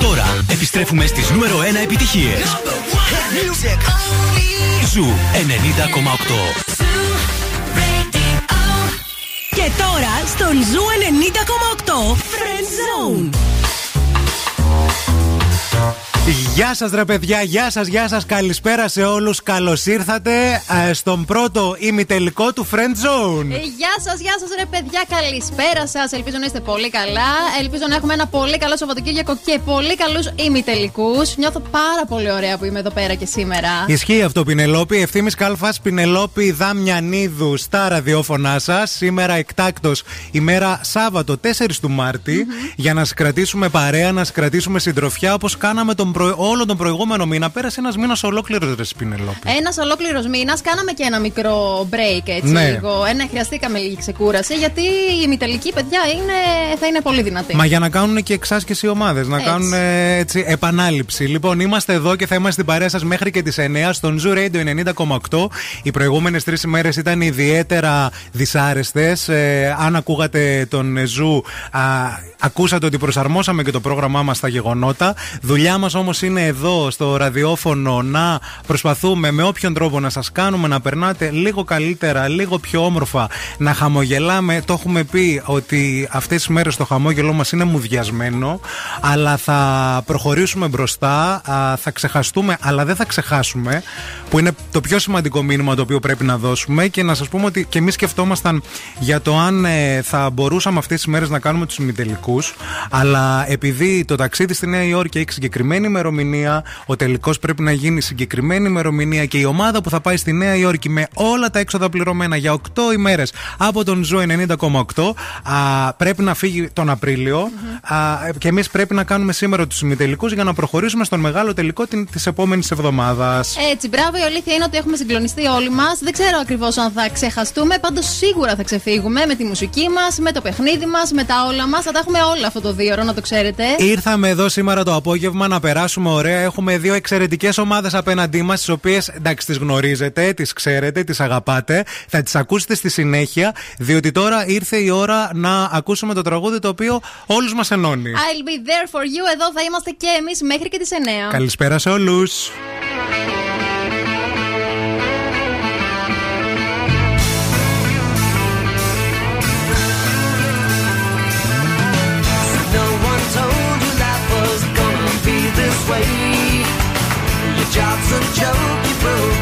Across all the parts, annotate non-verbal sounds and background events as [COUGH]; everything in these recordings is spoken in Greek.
Τώρα επιστρέφουμε στις νούμερο 1 επιτυχίες. Zoo 90,8. Και τώρα στον Zoo 90,8 Friend Zone. Γεια σας, ρε παιδιά, γεια σας, γεια σας. Καλησπέρα σε όλους. Καλώς ήρθατε ε, στον πρώτο ημιτελικό του Friend Zone. Ε, γεια σας, γεια σας, ρε παιδιά, καλησπέρα σας. Ελπίζω να είστε πολύ καλά. Ελπίζω να έχουμε ένα πολύ καλό Σαββατοκύριακο και πολύ καλούς ημιτελικούς. Νιώθω πάρα πολύ ωραία που είμαι εδώ πέρα και σήμερα. Ισχύει αυτό, Πινελόπη. Ευθύνη Κάλφας, Πινελόπη Δάμιανίδου στα ραδιόφωνά σας. Σήμερα εκτάκτος ημέρα Σάββατο 4 του μαρτη για να σα κρατήσουμε παρέα, να σα κρατήσουμε συντροφιά όπως κάναμε τον προ... όλο τον προηγούμενο μήνα. Πέρασε ένας μήνας ολόκληρος, ρε Σπινελόπη. Ένας ολόκληρος μήνας. Κάναμε και ένα μικρό break έτσι Ναι. λίγο. Ένα, χρειαστήκαμε λίγη ξεκούραση γιατί η ημιτελική παιδιά είναι, θα είναι πολύ δυνατή. Μα για να κάνουν και εξάσκηση οι ομάδες, να Έτσι. κάνουν ε, έτσι, επανάληψη. Λοιπόν, είμαστε εδώ και θα είμαστε στην παρέα σας μέχρι και τις 9 στον Zoo Radio 90,8. Οι προηγούμενες τρεις ημέρες ήταν ιδιαίτερα δυσάρεστες. Ε, αν ακούγατε τον Zoo, α, ακούσατε ότι προσαρμόσαμε και το πρόγραμμά μας στα γεγονότα. Δουλειά μας όμως είναι εδώ στο ραδιόφωνο να προσπαθούμε με όποιον τρόπο να σας κάνουμε να περνάτε λίγο καλύτερα, λίγο πιο όμορφα, να χαμογελάμε. Το έχουμε πει ότι αυτές τις μέρες το χαμόγελό μας είναι μουδιασμένο, αλλά θα προχωρήσουμε μπροστά, α, θα ξεχαστούμε, αλλά δεν θα ξεχάσουμε, που είναι το πιο σημαντικό μήνυμα το οποίο πρέπει να δώσουμε και να σας πούμε ότι και εμείς σκεφτόμασταν για το αν ε, θα μπορούσαμε αυτές τις μέρες να κάνουμε τους ημιτελικού, αλλά επειδή το ταξίδι στη Νέα Υόρκη έχει συγκεκριμένη ημερομηνία, ο τελικός πρέπει να γίνει συγκεκριμένη ημερομηνία και η ομάδα που θα πάει στη Νέα Υόρκη με όλα τα έξοδα πληρωμένα για 8 ημέρες από τον Ζω 90,8 α, πρέπει να φύγει τον απριλιο α, και εμείς πρέπει να κάνουμε σήμερα τους ημιτελικούς για να προχωρήσουμε στον μεγάλο τελικό της επόμενης εβδομάδας. Έτσι, μπράβο. Η αλήθεια είναι ότι έχουμε συγκλονιστεί όλοι μας. Δεν ξέρω ακριβώς αν θα ξεχαστούμε. Πάντως σίγουρα θα ξεφύγουμε με τη μουσική μας, με το παιχνίδι μας, με τα όλα μας. Θα τα έχουμε όλα αυτό το δύο ώρο, να το ξέρετε. Ήρθαμε εδώ σήμερα το απόγευμα να περάσουμε ωραία. Έχουμε δύο εξαιρετικές ομάδες απέναντί μας, τις οποίες εντάξει τις γνωρίζετε, τις ξέρετε, τις αγαπάτε. Θα τις ακούσετε στη συνέχεια, διότι τώρα ήρθε η ώρα να ακούσουμε το τραγούδι το οποίο όλους μας ενώνει. I'll be there for you. Εδώ θα είμαστε και εμείς μέχρι και τις 9. Καλησπέρα σε όλους. Your job's a joke you broke,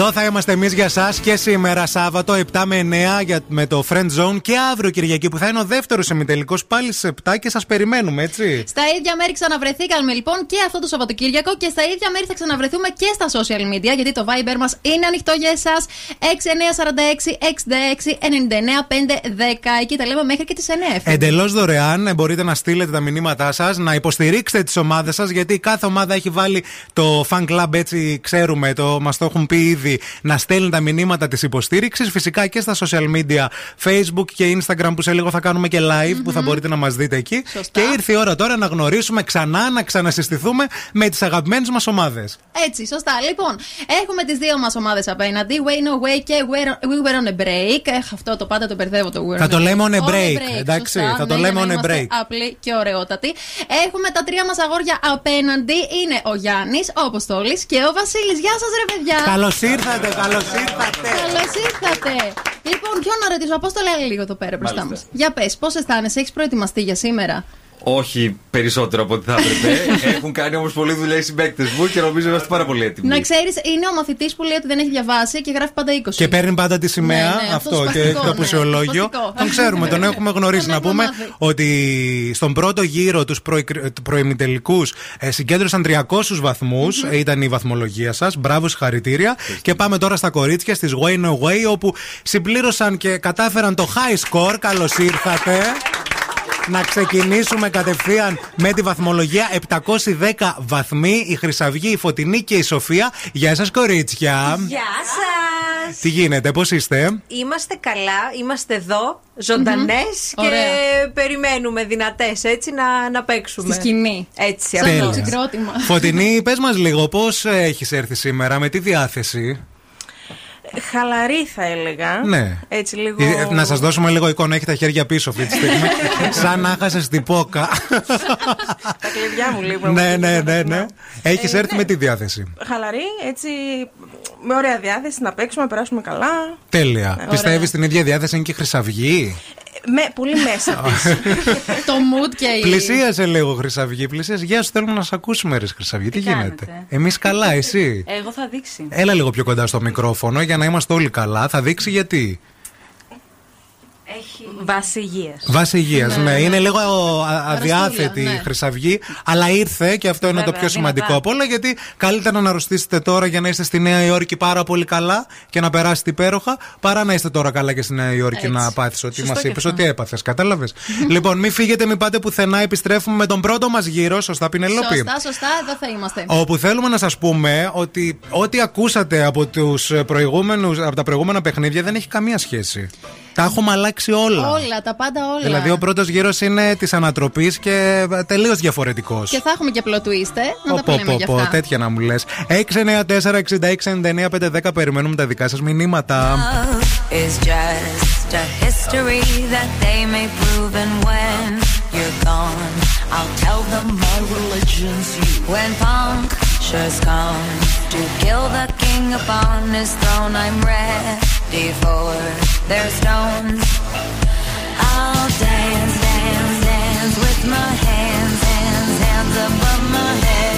Εδώ θα είμαστε εμείς για εσά και σήμερα Σάββατο 7 με 9 για, με το Friend Zone και αύριο Κυριακή που θα είναι ο δεύτερος ημιτελικός πάλι στι 7 και σας περιμένουμε, έτσι. Στα ίδια μέρη ξαναβρεθήκαμε λοιπόν και αυτό το Σαββατοκύριακο και στα ίδια μέρη θα ξαναβρεθούμε και στα social media γιατί το Viber μας είναι ανοιχτό για εσάς 6946 66 99 510. Εκεί τα λέμε μέχρι και τις 9. Εντελώς δωρεάν ε, μπορείτε να στείλετε τα μηνύματά σας, να υποστηρίξετε τις ομάδες σας γιατί κάθε ομάδα έχει βάλει το fan club έτσι ξέρουμε, το, μας το έχουν πει ήδη, να στέλνει τα μηνύματα της υποστήριξης. Φυσικά και στα social media, Facebook και Instagram που σε λίγο θα κάνουμε και live που θα μπορείτε να μας δείτε εκεί. Σωστά. Και ήρθε η ώρα τώρα να γνωρίσουμε ξανά, να ξανασυστηθούμε με τις αγαπημένες μας ομάδες. Έτσι, σωστά. Λοιπόν, έχουμε τις δύο μας ομάδες απέναντι. Way No Way και We're- We Were on a Break. Έχ, αυτό το πάντα το μπερδεύω το We Were Θα on το a λέμε on a On break, εντάξει, θα το ναι, λέμε για on να a είμαστε break. Απλή και ωραιότατη. Έχουμε τα τρία μας αγόρια απέναντι. Είναι ο Γιάννης, ο Αποστόλης και ο Βασίλης. Γεια σας, ρε παιδιά. Καλώς ήρθατε, καλώς ήρθατε. Καλώς ήρθατε. Λοιπόν, ποιον να ρωτήσω, Απόστολε, έλα λίγο εδώ πέρα μπροστά μας. Για πες, πώς αισθάνεσαι, έχεις προετοιμαστεί για σήμερα; Όχι περισσότερο από ό,τι θα έπρεπε. [LAUGHS] Έχουν κάνει όμως πολλή δουλειά οι συμπαίκτες μου και νομίζω είμαστε πάρα πολύ έτοιμοι. Να ξέρεις, είναι ο μαθητής που λέει ότι δεν έχει διαβάσει και γράφει πάντα 20. Και παίρνει πάντα τη σημαία Ναι, ναι, αυτό αυτό και σπαστικό, το ναι, απουσιολόγιο. σπαστικό. Τον ξέρουμε, τον [LAUGHS] έχουμε γνωρίσει. Τον να έχουμε πούμε μάθει. ότι στον πρώτο γύρο τους προημιτελικούς συγκέντρωσαν 300 βαθμούς. Ήταν η βαθμολογία σας. Μπράβο, συγχαρητήρια. Και πάμε τώρα στα κορίτσια στις Way No Way, όπου συμπλήρωσαν και κατάφεραν το high score. Καλώς ήρθατε. Να ξεκινήσουμε κατευθείαν με τη βαθμολογία 710 βαθμοί. Η Χρυσαυγή, η Φωτεινή και η Σοφία. Γεια σας, κορίτσια. Γεια σας! Τι γίνεται, πώς είστε; Είμαστε καλά, είμαστε εδώ, ζωντανές και Ωραία. περιμένουμε δυνατές έτσι να, να παίξουμε. Στη σκηνή. Έτσι, Σαν αυτό. το συγκρότημα. Φωτεινή, πες μας λίγο, πώς έχεις έρθει σήμερα, με τι διάθεση; Χαλαρή θα έλεγα. Ναι. Έτσι λίγο. Ε, Να σας δώσουμε λίγο εικόνα, έχει τα χέρια πίσω αυτή τη στιγμή. [LAUGHS] Σαν να χάσε την πόκα. [LAUGHS] Τα κλειδιά μου λίγο. ναι, ναι, ναι, ναι. Έχεις Ε, έρθει ναι. με τι διάθεση. Χαλαρή, έτσι. Με ωραία διάθεση να παίξουμε, να περάσουμε καλά. Τέλεια. Πιστεύεις την ίδια διάθεση είναι και η Χρυσαυγή; Ε, Με, πολύ μέσα [LAUGHS] της. το mood και η. Πλησίασε λίγο Χρυσαυγή, πλησίασε. Γεια σου, θέλουμε να σε ακούσουμε, ρε Χρυσαυγή. Τι, γίνεται. κάνετε; Εμείς καλά, εσύ; Εγώ θα δείξει. Έλα λίγο πιο κοντά στο μικρόφωνο για να είμαστε όλοι καλά. Θα δείξει γιατί. Έχει βάση υγείας. Βάση υγείας, ναι, Είναι λίγο α- αδιάθετη ναι. η Χρυσαυγή, αλλά ήρθε και αυτό είναι το Βέβαια, πιο σημαντικό δυνατά. από όλα. Γιατί καλύτερα να αρρωστήσετε τώρα για να είστε στη Νέα Υόρκη πάρα πολύ καλά και να περάσετε υπέροχα, παρά να είστε τώρα καλά και στη Νέα Υόρκη Έτσι. να πάθεις ότι Σωστό μας και είπες αυτό. ότι έπαθες. Κατάλαβες. λοιπόν, μην φύγετε, μην πάτε πουθενά. Επιστρέφουμε με τον πρώτο μας γύρο. Σωστά, Πινελόπη; Σωστά, σωστά, εδώ θα είμαστε. Όπου θέλουμε να σας πούμε ότι ό,τι ακούσατε από, τους προηγούμενους, από τα προηγούμενα παιχνίδια δεν έχει καμία σχέση. Τα έχουμε αλλάξει όλα όλα. Τα πάντα όλα. Δηλαδή, ο πρώτος γύρος είναι της ανατροπής και ε, τελείως διαφορετικός. Και θα έχουμε και απλό του είστε. Να πω, πω, τέτοια να μου λες. 9, 5 10 περιμένουμε τα δικά σας μηνύματα. Hands, hands, hands above my head, head,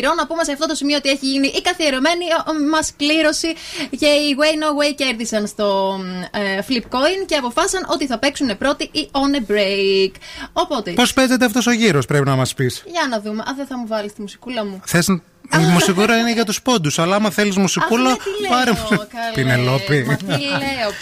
πρώτο μας γύρο. Να πούμε σε αυτό το σημείο ότι έχει γίνει η καθιερωμένη μας κλήρωση και οι Way No Way κέρδισαν στο ε, Flip Coin και αποφάσισαν ότι θα παίξουν πρώτοι οι On a Break. Οπότε. Πώς παίζεται αυτός ο γύρος, πρέπει να μας πεις; Για να δούμε. Α, δεν θα μου βάλεις τη μουσικούλα μου. Θες. Η μουσικούρα είναι για τους πόντους, αλλά άμα θέλεις μουσικούλα. Αχ, ναι, τι λέω, πάρε. καλέ. Πινελόπη. Μα τι λέω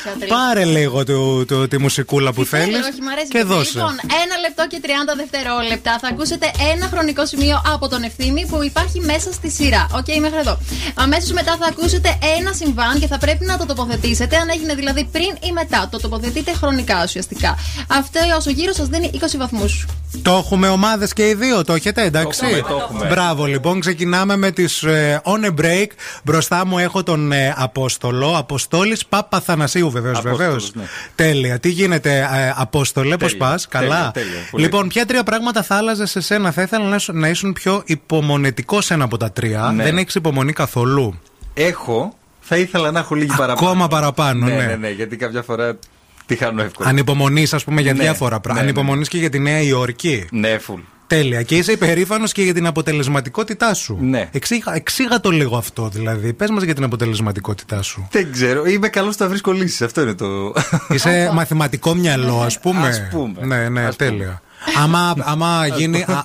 πια τρέχει. Πάρε λίγο το, το, τη μουσικούλα που Τι θέλω, θέλεις. όχι, μ' αρέσει Και και δώσε. Λοιπόν, ένα λεπτό και 30 δευτερόλεπτα. Θα ακούσετε ένα χρονικό σημείο από τον Ευθύμη που υπάρχει μέσα στη σειρά. Οκ, μέχρι εδώ. Αμέσως μετά θα ακούσετε ένα συμβάν και θα πρέπει να το τοποθετήσετε αν έγινε δηλαδή πριν ή μετά. Το τοποθετείτε χρονικά ουσιαστικά. Αυτό ο γύρος σας δίνει 20 βαθμούς. Το έχουμε ομάδες και οι δύο, το έχετε, εντάξει. Το έχουμε, το έχουμε. Μπράβο, λοιπόν, ξεκινάμε με τις On a Break. Μπροστά μου έχω τον ε, Απόστολο, Αποστόλης Παπαθανασίου, βεβαίως. Απόστολος, Βεβαίως. ναι. Τέλεια. Τι γίνεται, ε, Απόστολε, πώς Τέλεια, πας, τέλεια, καλά; τέλεια, πολύ. λοιπόν, ποια τρία πράγματα θα άλλαζε σε σένα, θα ήθελα να, σου- να ήσουν πιο υπομονετικό ένα από τα τρία. Ναι. Δεν έχεις υπομονή καθόλου; Έχω, θα ήθελα να έχω λίγη παραπάνω. Ακόμα παραπάνω, ναι. ναι. Ναι, ναι, γιατί κάποια φορά τη χάνω εύκολα. Ανυπομονή, ας πούμε, για Ναι, διάφορα πράγματα. ναι, ναι. Ανυπομονή και για τη Νέα Υόρκη. Ναι, φουλ. Τέλεια. Και είσαι υπερήφανος και για την αποτελεσματικότητά σου. Ναι. Εξήγα, εξήγα το λίγο αυτό, δηλαδή. Πες μας για την αποτελεσματικότητά σου. Δεν ξέρω. Είμαι καλός στα βρίσκω λύσεις. Αυτό είναι το. Είσαι μαθηματικό μυαλό, ας πούμε. Ας πούμε. Ναι, ναι, Ας πούμε. Τέλεια. Άμα, [LAUGHS] άμα, γίνει, α, α,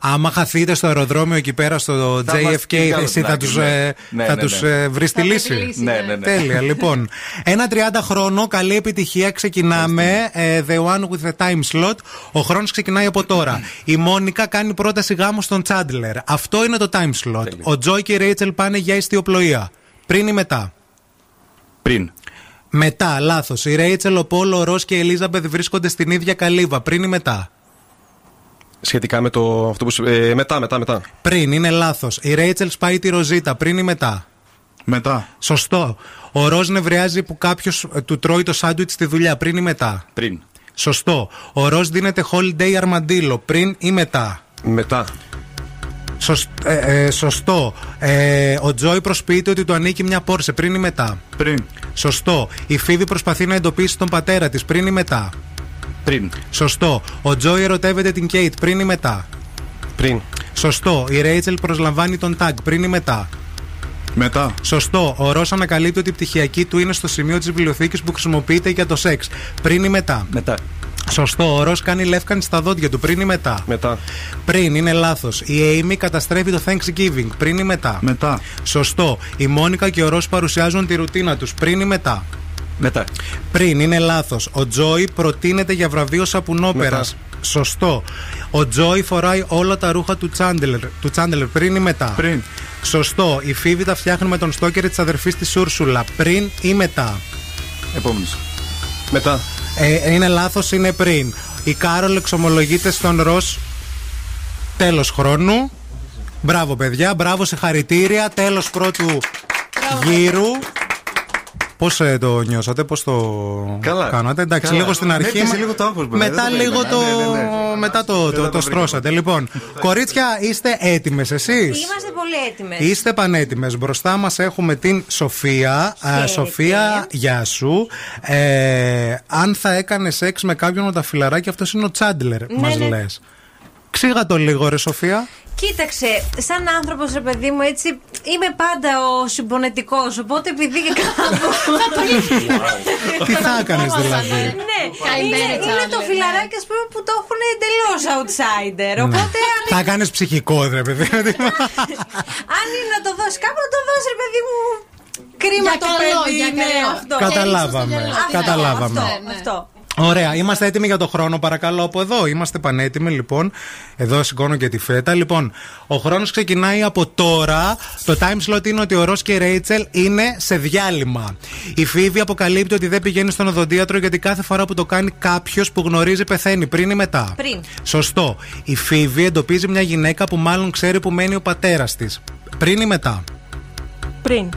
άμα χαθείτε στο αεροδρόμιο εκεί πέρα στο Θα μας JFK, την κάνω εσύ την θα άκρη, τους, ναι. ε, Ναι, θα ναι, τους ναι. ε, βρεις τη Θα βρει λύση. τη λύση. ναι, ναι, ναι. Τέλεια, λοιπόν. [LAUGHS] Ένα 30 χρόνο, καλή επιτυχία. Ξεκινάμε. ε, the one with the time slot. Ο χρόνος ξεκινάει από τώρα. Η Μόνικα κάνει πρόταση γάμου στον Τσάντλερ. Αυτό είναι το time slot. Τέλεια. Ο Τζόι και η Ρέιτσελ πάνε για ιστιοπλοεία. Πριν ή μετά; Πριν. Μετά, λάθος. Η Ρέιτσελ, ο Πόλο, ο Ρο και η Ελίζαμπεθ βρίσκονται στην ίδια καλύβα. Πριν ή μετά; Σχετικά με το. Αυτό που, σου- ε, μετά, μετά, μετά. Πριν, είναι λάθος. Η Ρέιτσελ σπάει τη Ροζίτα. Πριν ή μετά; Μετά. Σωστό. Ο Ροζ νευριάζει που κάποιος του τρώει το σάντουιτς στη δουλειά. Πριν ή μετά; Πριν. Σωστό. Ο Ροζ δίνεται holiday armadillo. Πριν ή μετά; Μετά. Σωσ- ε, ε, σωστό. Ε, ο Τζόι προσποιείται ότι του ανήκει μια πόρσε. Πριν ή μετά; Πριν. Σωστό. Η Φίβη προσπαθεί να εντοπίσει τον πατέρα της. Πριν ή μετά; Πριν. Σωστό. Ο Τζόι ερωτεύεται την Κέιτ. Πριν ή μετά; Πριν. Σωστό. Η Ρέιτσελ προσλαμβάνει τον Τάγκ. Πριν ή μετά; Μετά. Σωστό. Ο Ρος ανακαλύπτει ότι η πτυχιακή του είναι στο σημείο της βιβλιοθήκης που χρησιμοποιείται για το σεξ. Πριν ή μετά; Μετά. Σωστό. Ο Ρος κάνει λεύκανη στα δόντια του. Πριν ή μετά; Μετά. Πριν είναι λάθος. Η Amy καταστρέφει το Thanksgiving. Πριν ή μετά; Μετά. Σωστό. Η Μόνικα και ο Ρος παρουσιάζουν τη ρουτίνα τους. Πριν ή μετά; Μετά. Πριν είναι λάθος. Ο Τζόι προτείνεται για βραβείο σαπουνόπερας. Μετά. Σωστό. Ο Τζόι φοράει όλα τα ρούχα του Τσάντελερ. Του Τσάντελερ πριν ή μετά; Πριν. Σωστό. Η Φίβη τα φτιάχνει με τον στόκερ της αδερφής της Ούρσουλα. Πριν ή μετά; Επόμενος. Μετά. Ε, είναι λάθος, είναι πριν. Η Κάρολ εξομολογείται στον Ρος τέλος χρόνου. Μπράβο, παιδιά. Μπράβο, συγχαρητήρια. Τέλος πρώτου γύρου. Πώς το νιώσατε, πώς το Καλά. κάνατε; Εντάξει, Καλά. λίγο στην αρχή. Έπιασε λίγο το άγχος, βέβαια, μετά δεν το λίγο περίμενα. το. Ναι, ναι, ναι. Μετά το, το, Μετά το, το στρώσατε. Λοιπόν, κορίτσια, είστε έτοιμες εσείς; Είμαστε πολύ έτοιμες. Είστε πανέτοιμες. Μπροστά μας έχουμε την Σοφία. Α, Χαίρετε. Σοφία, γεια σου. Ε, αν θα έκανες σεξ με κάποιον με τα φιλαράκια, αυτός είναι ο Τσάντλερ, Ναι, μας ναι. λες. Ξήγα το λίγο, ρε Σοφία. Κοίταξε, σαν άνθρωπος, ρε παιδί μου, έτσι είμαι πάντα ο συμπονετικός. Οπότε επειδή και κάπου. [LAUGHS] Τι θα έκανες δηλαδή; Ναι, Καημένη είναι, είναι Chandler, το ναι. φιλαράκι, ας πούμε, που το έχουν εντελώς outsider. Οπότε αν, Θα κάνεις ψυχικό, ρε παιδί. [LAUGHS] αν είναι να το δώσεις κάπου, να το δώσεις, ρε παιδί μου. Κρίμα Για το καλό, παιδί, για ναι, καλό. αυτό. Καταλάβαμε. Αυτό, Καταλάβαμε. Αυτό, Ναι, ναι. αυτό. Ωραία, είμαστε έτοιμοι για το χρόνο, παρακαλώ, από εδώ. Είμαστε πανέτοιμοι, λοιπόν. Εδώ σηκώνω και τη φέτα. Λοιπόν, ο χρόνος ξεκινάει από τώρα. Το time slot είναι ότι ο Ρος και η Ρέιτσελ είναι σε διάλειμμα. Η Φίβη αποκαλύπτει ότι δεν πηγαίνει στον οδοντίατρο γιατί κάθε φορά που το κάνει κάποιος που γνωρίζει πεθαίνει πριν ή μετά; Πριν. Σωστό. Η Φίβη εντοπίζει μια γυναίκα που μάλλον ξέρει που μένει ο πατέρας της. Πριν ή μετά; Πριν.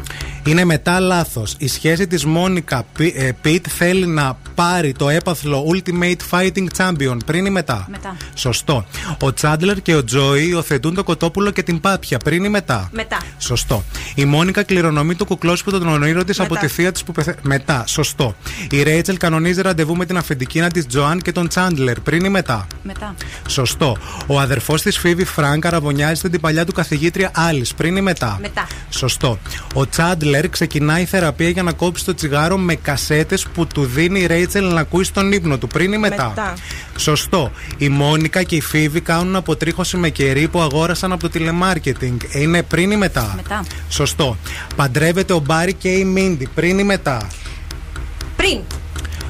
Είναι μετά λάθος. Η σχέση της Μόνικα Πι- ε, Πιτ θέλει να πάρει το έπαθλο Ultimate Fighting Champion πριν ή μετά; Μετά. Σωστό. Ο Τσάντλερ και ο Τζόι υιοθετούν το κοτόπουλο και την πάπια πριν ή μετά; Μετά. Σωστό. Η Μόνικα κληρονομεί το κουκλόσπιτο των ονείρων της από Μετά. τη θεία της που πεθαίνει. Μετά. Σωστό. Η Ρέιτσελ κανονίζει ραντεβού με την αφεντικίνα της Τζοάν και τον Τσάντλερ πριν ή μετά; Μετά. Σωστό. Ο αδερφός της Φίμπι Φρανκ αρραβωνιάζεται την παλιά του καθηγήτρια Άλις πριν ή μετά; Μετά. Σωστό. Ο Τσάντλερ ξεκινάει θεραπεία για να κόψει το τσιγάρο με κασέτες που του δίνει η Ρέιτσελ να ακούει στον ύπνο του πριν ή μετά. Μετά. Σωστό. Η Μόνικα και η Φίμπι κάνουν αποτρίχωση με κερί που αγόρασαν από το τηλεμάρκετινγκ. Είναι πριν ή μετά; Μετά. Σωστό. Παντρεύεται ο Μπάρι και η Μίντι πριν ή μετά; Πριν.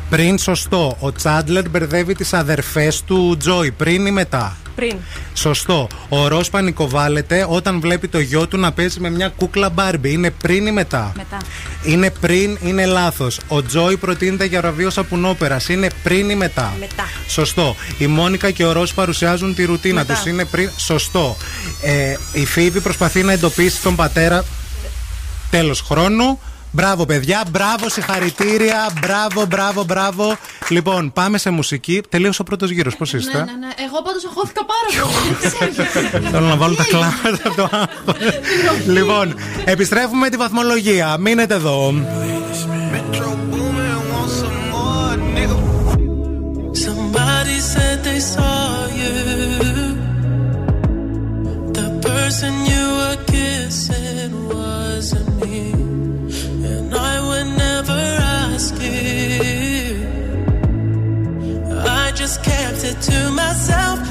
Πριν σωστό. Ο Τσάντλερ μπερδεύει τις αδερφές του Τζόι πριν ή μετά; Πριν. Σωστό. Ο Ρος πανικοβάλλεται όταν βλέπει το γιο του να παίζει με μια κούκλα μπάρμπι. Είναι πριν ή μετά; Μετά. Είναι πριν, είναι λάθος. Ο Τζόι προτείνεται για βραβείο σαπουνόπερα. Είναι πριν ή μετά; Μετά. Σωστό. Η Μόνικα και ο Ρος παρουσιάζουν τη ρουτίνα Μετά. τους. Είναι πριν. Σωστό. Ε, η Φίβη προσπαθεί να εντοπίσει τον πατέρα. Τέλος χρόνου. Μπράβο, παιδιά. Μπράβο, συγχαρητήρια. Μπράβο, μπράβο, μπράβο. Λοιπόν, πάμε σε μουσική. Τελείωσε ο πρώτος γύρος. Πώς είστε; Ναι, ναι, ναι. Εγώ πάντως αγχώθηκα πάρα πολύ. [LAUGHS] Θέλω να βάλω τα κλάματα από το άγχος. Λοιπόν, επιστρέφουμε με τη βαθμολογία. Μείνετε εδώ. Somebody said they saw you. The person you were kissing wasn't me. To myself.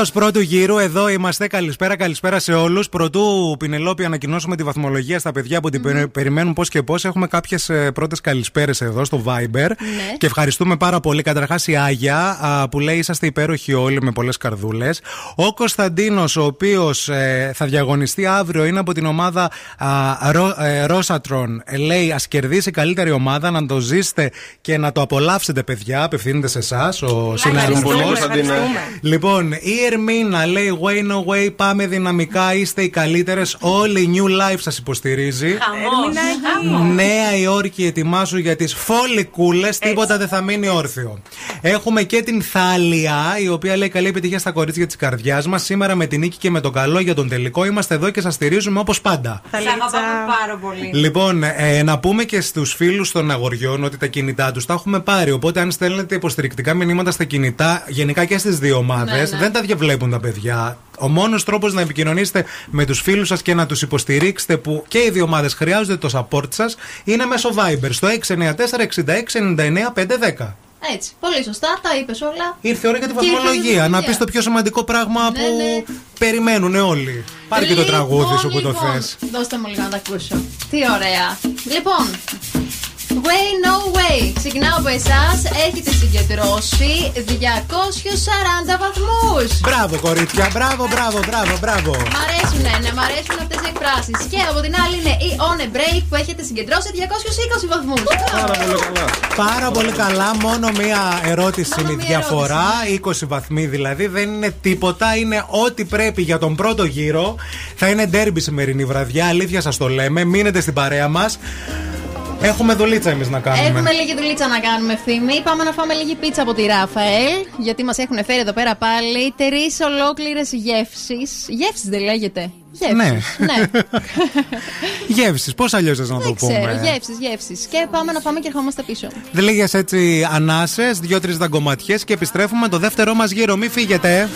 Τέλο πρώτου γύρου, εδώ είμαστε. Καλησπέρα, καλησπέρα σε όλους. Πρωτού Πινελόπη ανακοινώσουμε τη βαθμολογία στα παιδιά που την περι- περιμένουν πώς και πώς. Έχουμε κάποιες πρώτες καλησπέρες εδώ στο Viber. Και ευχαριστούμε πάρα πολύ. Καταρχάς η Άγια α, που λέει είσαστε υπέροχοι όλοι με πολλές καρδούλες. Ο Κωνσταντίνος, ο οποίος θα διαγωνιστεί αύριο, είναι από την ομάδα α, Ρο, ε, Rosatron. Ε, λέει ας κερδίσει η καλύτερη ομάδα, να το ζήσετε και να το απολαύσετε, παιδιά. Απευθύνεται σε εσάς, ο συνάδελφο. Λοιπόν, η Ερμήνα λέει Way no way, πάμε δυναμικά, είστε οι καλύτερες. Όλη η New Life σας υποστηρίζει. Νέα Υόρκη, ετοιμάσου για τις φόλικούλε, τίποτα δεν θα μείνει όρθιο. Έχουμε και την Θάλια, η οποία λέει καλή επιτυχία στα κορίτσια της καρδιάς μας. Σήμερα με την νίκη και με το καλό για τον τελικό είμαστε εδώ και σας στηρίζουμε όπως πάντα. Θα αγαπάμε πάρα πολύ. Λοιπόν, ε, να πούμε και στους φίλους των αγοριών ότι τα κινητά τους τα έχουμε πάρει. Οπότε, αν στέλνετε υποστηρικτικά μηνύματα στα κινητά, γενικά και στις δύο ομάδες, Ναι, ναι. δεν τα διαβλέπουν τα παιδιά. Ο μόνος τρόπος να επικοινωνήσετε με τους φίλους σας και να τους υποστηρίξετε, που και οι δύο ομάδες χρειάζονται το support σας, είναι μέσω Viber στο 694-6699-510. Έτσι. Πολύ σωστά, τα είπες όλα. Ήρθε η ώρα για τη Και ήρθε η βαθμολογία. Να βαθμολογία. πεις το πιο σημαντικό πράγμα Ναι, που ναι. περιμένουν όλοι. Πάρε και το Λοιπόν, τραγούδι σου που το λοιπόν, θες. Δώστε μου λίγο να τα ακούσω. Τι ωραία. Λοιπόν, Way No Way. Ξεκινάω από εσάς. Έχετε συγκεντρώσει 240 βαθμούς. Μπράβο, κορίτσια. Μπράβο, μπράβο, μπράβο, μπράβο. Μ' αρέσουν, ναι, μ' αρέσουν αυτές οι εκφράσεις. Και από την άλλη είναι η On a Break που έχετε συγκεντρώσει 220 βαθμούς. Πάρα πολύ καλά. Πάρα πολύ καλά. Μόνο μία ερώτηση είναι η μία διαφορά. 20 βαθμοί δηλαδή. Δεν είναι τίποτα. Είναι ό,τι πρέπει για τον πρώτο γύρο. Θα είναι ντέρμπι σημερινή βραδιά. Αλήθεια σας το λέμε. Μείνετε στην παρέα μας. Έχουμε δουλίτσα εμείς να κάνουμε. Έχουμε λίγη δουλίτσα να κάνουμε ευθύμη. Πάμε να φάμε λίγη πίτσα από τη Ράφαελ. Γιατί μας έχουν φέρει εδώ πέρα πάλι τρεις ολόκληρες γεύσεις. Γεύσεις δεν λέγεται. Γεύσεις. Ναι. ναι. [LAUGHS] Γεύσεις. Πώς αλλιώς να το Δεν ξέρω. πούμε; Γεύσεις, γεύσεις. Και πάμε να φάμε και ερχόμαστε πίσω. Λίγε έτσι ανάσες, δύο-τρει δαγκωματιές και επιστρέφουμε το δεύτερό μας γύρο. Μην φύγετε.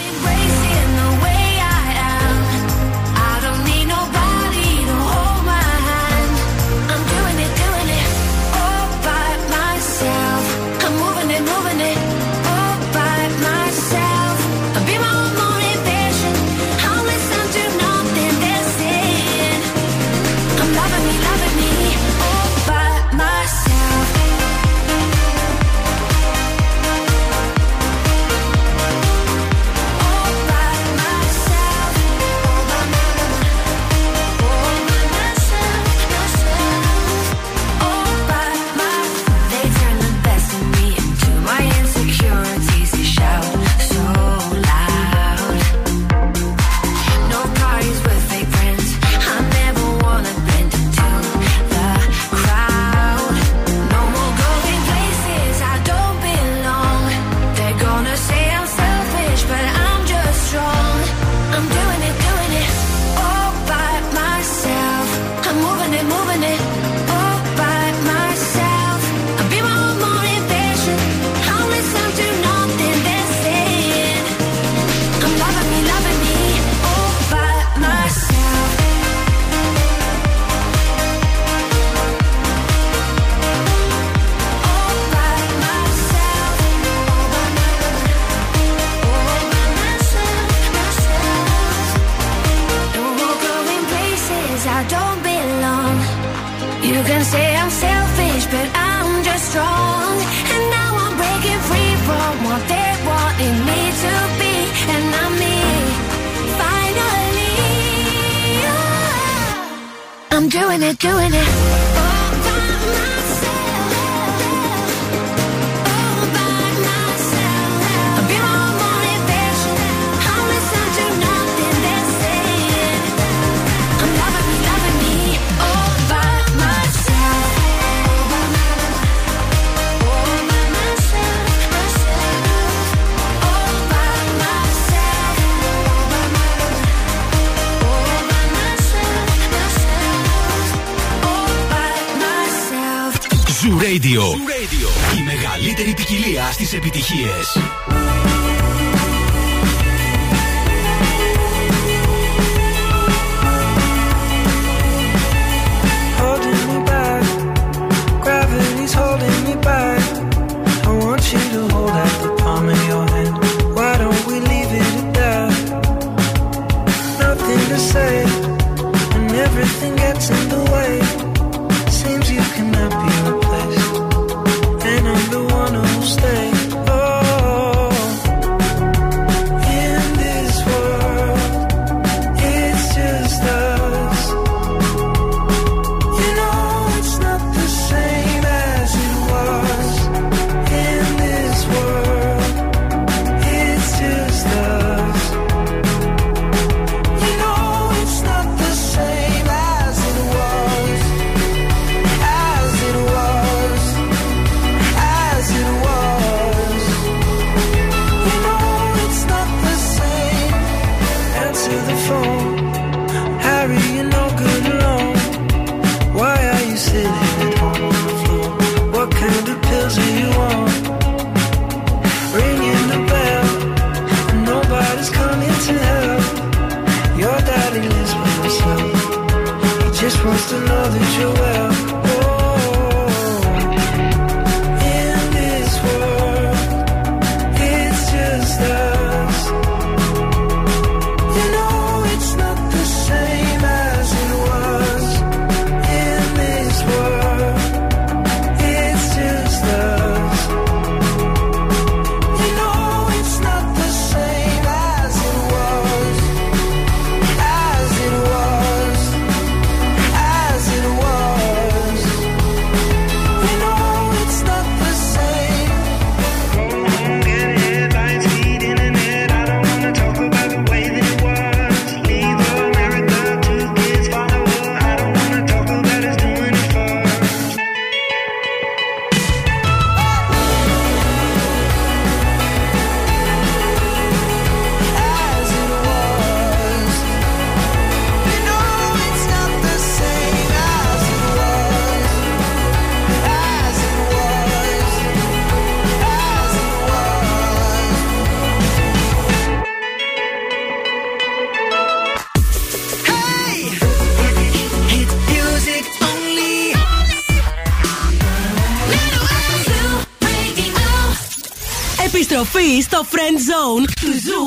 στο Friend Zone του Ζου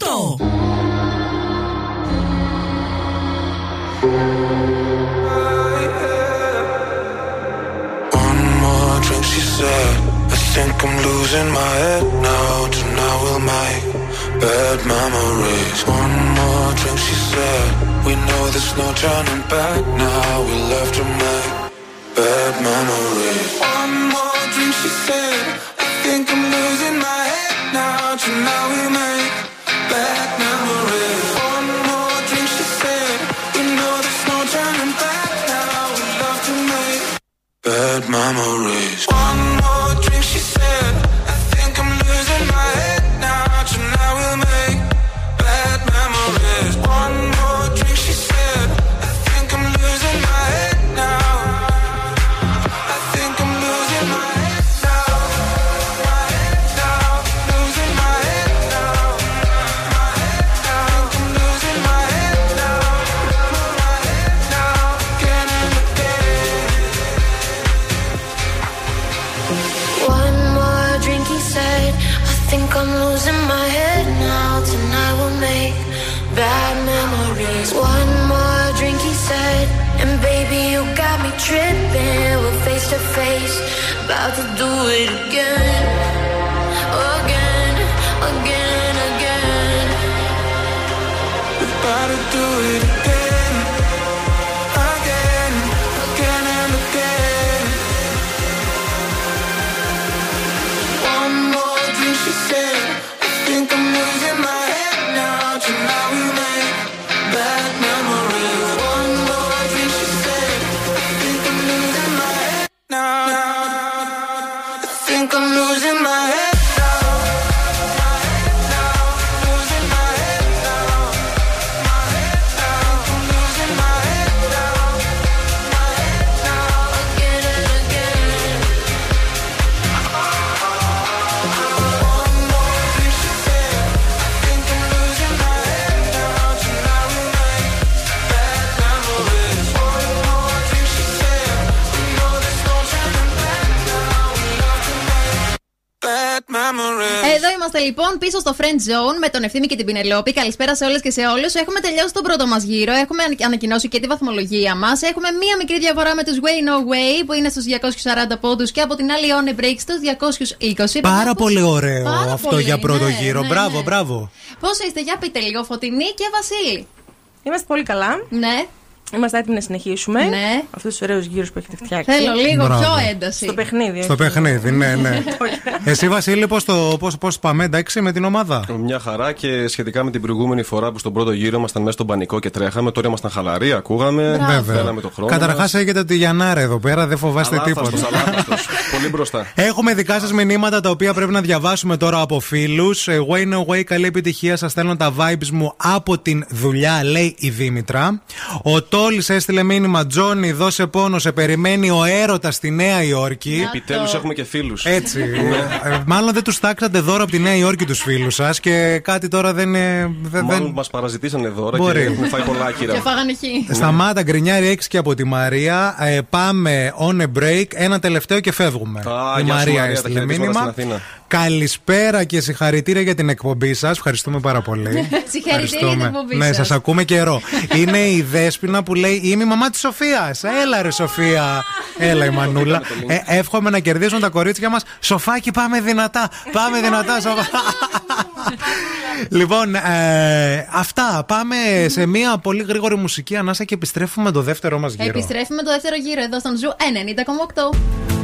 90,8. One more drink, she said. I think I'm losing my head now. Tonight we'll make bad memories. One more drink, she said. We know there's no turning back now. We left to make bad memories. One more drink, she said. Στο Friend Zone με τον Ευθύμη και την Πινελόπη. Καλησπέρα σε όλες και σε όλους. Έχουμε τελειώσει τον πρώτο μας γύρο. Έχουμε ανα- ανακοινώσει και τη βαθμολογία μας. Έχουμε μία μικρή διαφορά με τους Way No Way που είναι στους 240 πόντους και από την άλλη On Break στους 220. Πάρα πολύ ωραίο Πάρα αυτό πολύ, για πρώτο ναι, γύρο. ναι, μπράβο, ναι. μπράβο. Πώς είστε, για πείτε λίγο, Φωτεινή και Βασίλη. Είμαστε πολύ καλά. Ναι. Είμαστε έτοιμοι να συνεχίσουμε. Ναι. Αυτούς τους ωραίους γύρους που έχετε φτιάξει. Θέλω λίγο Μπράβο. πιο ένταση. Στο παιχνίδι. Στο όχι. παιχνίδι, ναι, ναι. [LAUGHS] Εσύ, Βασίλη, πώς πώς, πώς πάμε, εντάξει, με την ομάδα; Μια χαρά και σχετικά με την προηγούμενη φορά που στον πρώτο γύρο ήμασταν μέσα στον πανικό και τρέχαμε. Τώρα ήμασταν χαλαροί, ακούγαμε. Βέβαια. Θέλαμε το χρόνο. Καταρχάς, έχετε τη Γιαννάρα εδώ πέρα, δεν φοβάστε Αλάφαστος, τίποτα. αλάφαστος. [LAUGHS] Πολύ μπροστά. Έχουμε δικά σας μηνύματα τα οποία πρέπει να διαβάσουμε τώρα από φίλους. Way no way, καλή επιτυχία. Σας στέλνω τα vibes μου από την δουλειά, λέει η Δήμητρα. Ο Τόλη έστειλε μήνυμα. Τζόνι, δώσε πόνο, σε περιμένει ο έρωτας στη Νέα Υόρκη. Επιτέλους έχουμε και φίλους. Έτσι. Ε, Μάλλον δεν τους τάξατε δώρο από τη Νέα Υόρκη τους φίλους σας και κάτι τώρα δεν. ε, δεν, Μάλλον δεν... μας παραζητήσανε δώρα Μπορεί. και έχουμε φάει πολλά άκυρα. Και φάγανε χ. Σταμάτα, γκρινιάρι 6 και από τη Μαρία. Ε, πάμε on a break. Ένα τελευταίο και φεύγουμε. Α, η γεια σου, Μαρία Μαρία, τα έστειλε χαιρετίσματα μήνυμα. Στην Αθήνα. Καλησπέρα και συγχαρητήρια για την εκπομπή σας. Ευχαριστούμε πάρα πολύ. [LAUGHS] Συγχαρητήρια για την εκπομπή Ναι, σας. σας ακούμε καιρό. Είναι η Δέσποινα που λέει Είμαι η μαμά της Σοφίας. Έλα, ρε Σοφία. Έλα, η Μανούλα. Ε, εύχομαι να κερδίσουν τα κορίτσια μας. Σοφάκι, πάμε δυνατά. Πάμε δυνατά, σοφά. [LAUGHS] λοιπόν, ε, αυτά. Πάμε σε μια πολύ γρήγορη μουσική ανάσα και επιστρέφουμε το δεύτερο μας γύρο. Επιστρέφουμε το δεύτερο γύρο εδώ στον Zoo 90,8.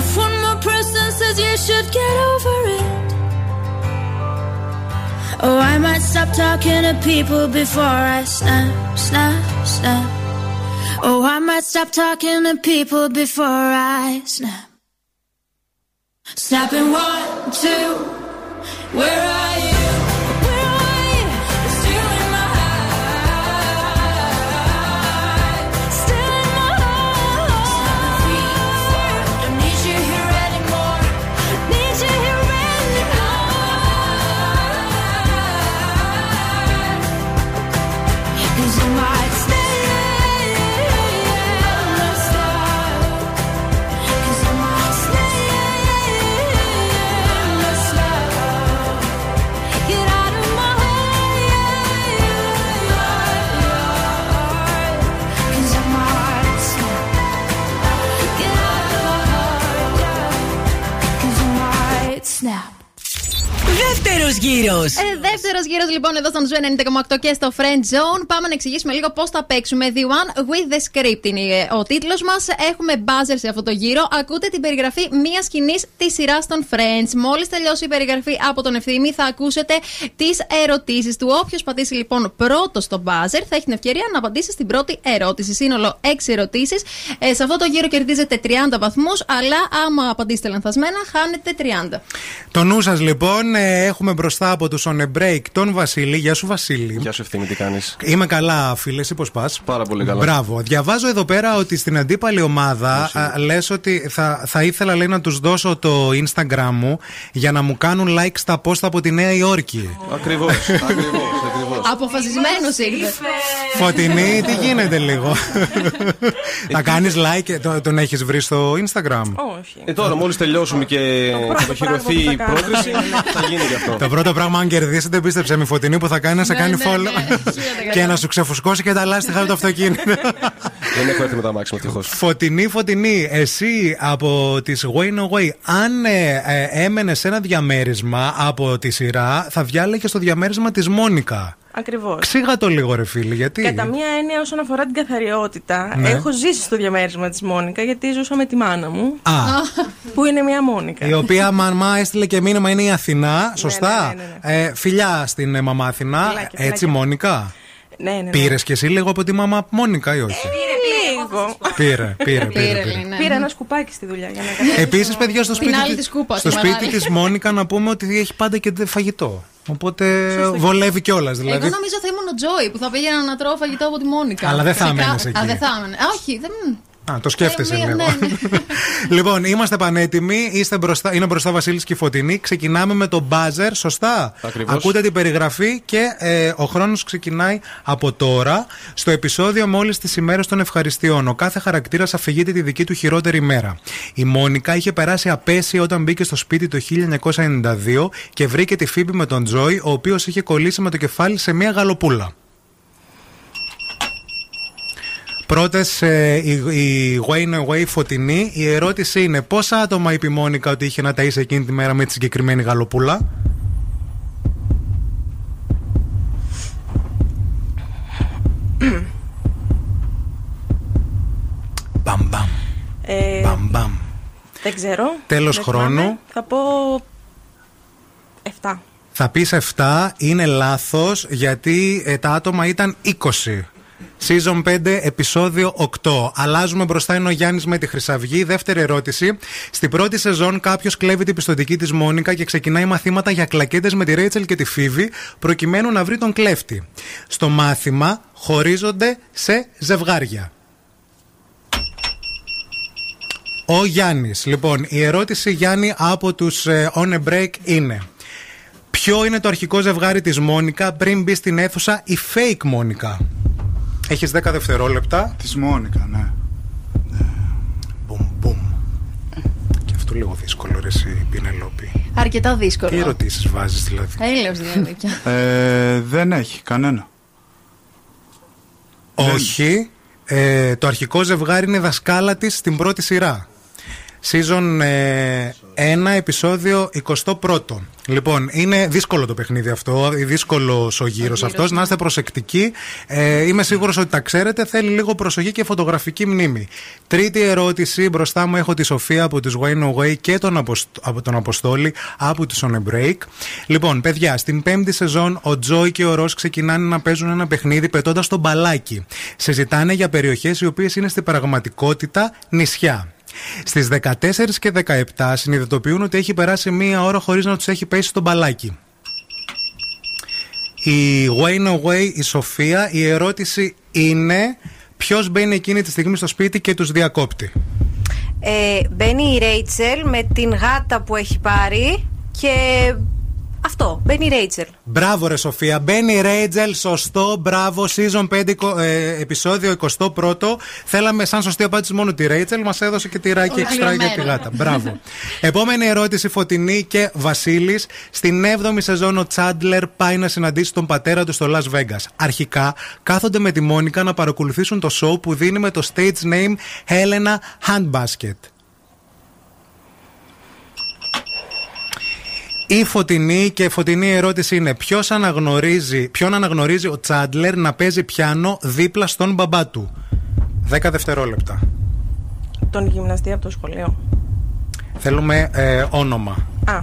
if one more person says you should get over it. Oh, I might stop talking to people before I snap, snap, snap. Oh, I might stop talking to people before I snap. Snapping one, two. Where are γύρος. Ε, Δεύτερος γύρος λοιπόν εδώ στον Zoo 90,8 και στο Friend Zone. Πάμε να εξηγήσουμε λίγο πώς θα παίξουμε. The One with the Script είναι ε, ο τίτλος μας. Έχουμε buzzer σε αυτό το γύρο. Ακούτε την περιγραφή μία σκηνής της σειράς των Friends. Μόλις τελειώσει η περιγραφή από τον Ευθύμη, θα ακούσετε τις ερωτήσεις του. Όποιος πατήσει λοιπόν πρώτος στο buzzer θα έχει την ευκαιρία να απαντήσει στην πρώτη ερώτηση. Σύνολο 6 ερωτήσεις. Ε, σε αυτό το γύρο κερδίζετε 30 βαθμούς, αλλά άμα απαντήσετε λανθασμένα, χάνετε 30. Το νου σας λοιπόν, ε, έχουμε μπροστά από τους On a Break τον Βασίλη. Γεια σου, Βασίλη. Γεια σου, ευθύνη, τι κάνεις; Είμαι καλά, φίλε. Εσύ πώς πας; Πάρα πολύ καλά. Μπράβο. Διαβάζω εδώ πέρα ότι στην αντίπαλη ομάδα λες ότι θα, θα ήθελα λέει, να τους δώσω το Instagram μου για να μου κάνουν like στα post από τη Νέα Υόρκη. Ακριβώς. [LAUGHS] Ακριβώς. Αποφασισμένος ήρθε. Φωτεινή, τι γίνεται λίγο; [LAUGHS] θα κάνεις like, το- τον έχεις βρει στο Instagram; Όχι. Ε, τώρα, μόλις τελειώσουμε και κατοχυρωθεί η πρόκριση, θα γίνει γι' αυτό. Το πρώτο πράγμα, αν κερδίσετε, πίστεψε με φωτεινή που θα κάνει να σε κάνει ναι, follow και να σου ξεφουσκώσει και τα λάστιχα από το αυτοκίνητο. Δεν έχω έρθει με τα μάξιμα, ευτυχώ. Φωτεινή, φωτεινή, εσύ από τις Way No Way, αν ε, ε, έμενες σε ένα διαμέρισμα από τη σειρά, θα διάλεγες το διαμέρισμα της Μόνικα. Ακριβώς. Ξήγα το λίγο, ρε φίλε, γιατί; Κατά μία έννοια, όσον αφορά την καθαριότητα, Ναι. έχω ζήσει στο διαμέρισμα της Μόνικα γιατί ζούσα με τη μάνα μου. Α. Που είναι μία Μόνικα. Η οποία μαμά έστειλε και μήνυμα είναι η Αθηνά, σωστά; ναι, Ε, φιλιά στην ε, μαμά Αθηνά. Φιλάκια, Έτσι, φιλάκια. Μόνικα; Ναι, ναι, ναι. Πήρες κι εσύ λίγο από τη μαμά Μόνικα ή όχι; Λίγο. Πήρε, πήρε, πήρε. πήρε. Πήρα ένα σκουπάκι στη δουλειά για να καθαρίσω. Επίση, παιδιά, στο Την σπίτι, άλλη της- τη σκούπα, στο στη σπίτι Μαράλη. της Μόνικα να πούμε ότι έχει πάντα και φαγητό. Οπότε βολεύει κιόλας. Δηλαδή. Εγώ νομίζω θα ήμουν ο Τζόι που θα πήγαινα να τρώω φαγητό από τη Μόνικα. Αλλά δεν θα Φυσικά- έμενες εκεί. Α, δεν θα έμενε. Α, όχι, δεν. Α, το σκέφτεσαι Ε, μία, λίγο. ναι, [LAUGHS] λοιπόν, είμαστε πανέτοιμοι. Είστε μπροστά, είναι μπροστά Βασίλης και η Φωτεινή. Ξεκινάμε με το buzzer, σωστά; Ακριβώς. Ακούτε την περιγραφή και ε, ο χρόνος ξεκινάει από τώρα. Στο επεισόδιο με όλες τις ημέρες των Ευχαριστιών. Ο κάθε χαρακτήρας αφηγείται τη δική του χειρότερη μέρα. Η Μόνικα είχε περάσει απαίσια όταν μπήκε στο σπίτι το 1992 και βρήκε τη Φίμπι με τον Τζόι, ο οποίος είχε κολλήσει με το κεφάλι σε μια γαλοπούλα. Πρώτες, η, η Wayne Away φωτεινή. Η ερώτηση είναι πόσα άτομα είπε η Μόνικα ότι είχε να ταΐσει εκείνη τη μέρα με τη συγκεκριμένη γαλοπούλα; [CLEARS THROAT] Μπαμ μπαμ. Ε, Μπαμ μπαμ. δεν ξέρω. Τέλος Δεν χρόνου. θυμάμαι. Θα πω. 7. Θα πεις 7, είναι λάθος γιατί ε, τα άτομα ήταν 20. Season 5, επεισόδιο 8. Αλλάζουμε μπροστά είναι ο Γιάννης με τη Χρυσαυγή. Δεύτερη ερώτηση. Στην πρώτη σεζόν, κάποιος κλέβει την πιστοτική της Μόνικα και ξεκινάει μαθήματα για κλακέτες με τη Ρέιτσελ και τη Φίβη, προκειμένου να βρει τον κλέφτη. Στο μάθημα χωρίζονται σε ζευγάρια. Ο Γιάννης. Λοιπόν, η ερώτηση Γιάννη από τους On a Break είναι. Ποιο είναι το αρχικό ζευγάρι της Μόνικα πριν μπει στην αίθουσα η fake Μόνικα; Έχεις 10 δευτερόλεπτα. Της Μόνικα, ναι. Μπουμ, μπουμ. Και αυτό λίγο δύσκολο, ρε εσύ, Πινελόπη. Αρκετά δύσκολο. Τι ερωτήσεις βάζεις δηλαδή; Έλεος δηλαδή πια. Ε, δεν έχει κανένα. Όχι. Ε, το αρχικό ζευγάρι είναι δασκάλα της στην πρώτη σειρά. Season ε, 1, επεισόδιο 21. Λοιπόν, είναι δύσκολο το παιχνίδι αυτό, δύσκολος ο γύρος αυτός. Να είστε προσεκτικοί. Ε, είμαι σίγουρος ότι τα ξέρετε. Θέλει λίγο προσοχή και φωτογραφική μνήμη. Τρίτη ερώτηση. Μπροστά μου έχω τη Σοφία από του Wayne Away και τον, Αποσ- από τον Αποστόλη από του On a Break. Λοιπόν, παιδιά, στην πέμπτη σεζόν ο Τζόι και ο Ρος ξεκινάνε να παίζουν ένα παιχνίδι πετώντας τον μπαλάκι. Συζητάνε για περιοχές οι οποίες είναι στην πραγματικότητα νησιά. Στις 14 και 17 συνειδητοποιούν ότι έχει περάσει μία ώρα χωρίς να τους έχει πέσει το μπαλάκι. Η Wayne Away, η Σοφία, η ερώτηση είναι ποιος μπαίνει εκείνη τη στιγμή στο σπίτι και τους διακόπτει. Ε, μπαίνει η Ρέιτσελ με την γάτα που έχει πάρει και αυτό. Μπαίνει η Ρέιτσελ. Μπράβο ρε Σοφία, μπαίνει η Ρέιτζελ, σωστό, μπράβο, season 5, κο- ε, επεισόδιο 21. Θέλαμε σαν σωστή απάντηση μόνο τη Ρέιτσελ, μας έδωσε και τη Ράκη εξτρά για τη γάτα. Μπράβο. [LAUGHS] Επόμενη ερώτηση, Φωτεινή και Βασίλης. Στην 7η σεζόν ο Τσάντλερ πάει να συναντήσει τον πατέρα του στο Las Vegas. Αρχικά κάθονται με τη Μόνικα να παρακολουθήσουν το show που δίνει με το stage name Helena Handbasket. Η φωτεινή και φωτεινή ερώτηση είναι ποιος αναγνωρίζει, ποιον αναγνωρίζει ο Τσάντλερ να παίζει πιάνο δίπλα στον μπαμπά του; 10 δευτερόλεπτα. Τον γυμναστή από το σχολείο. Θέλουμε ε, όνομα. Α.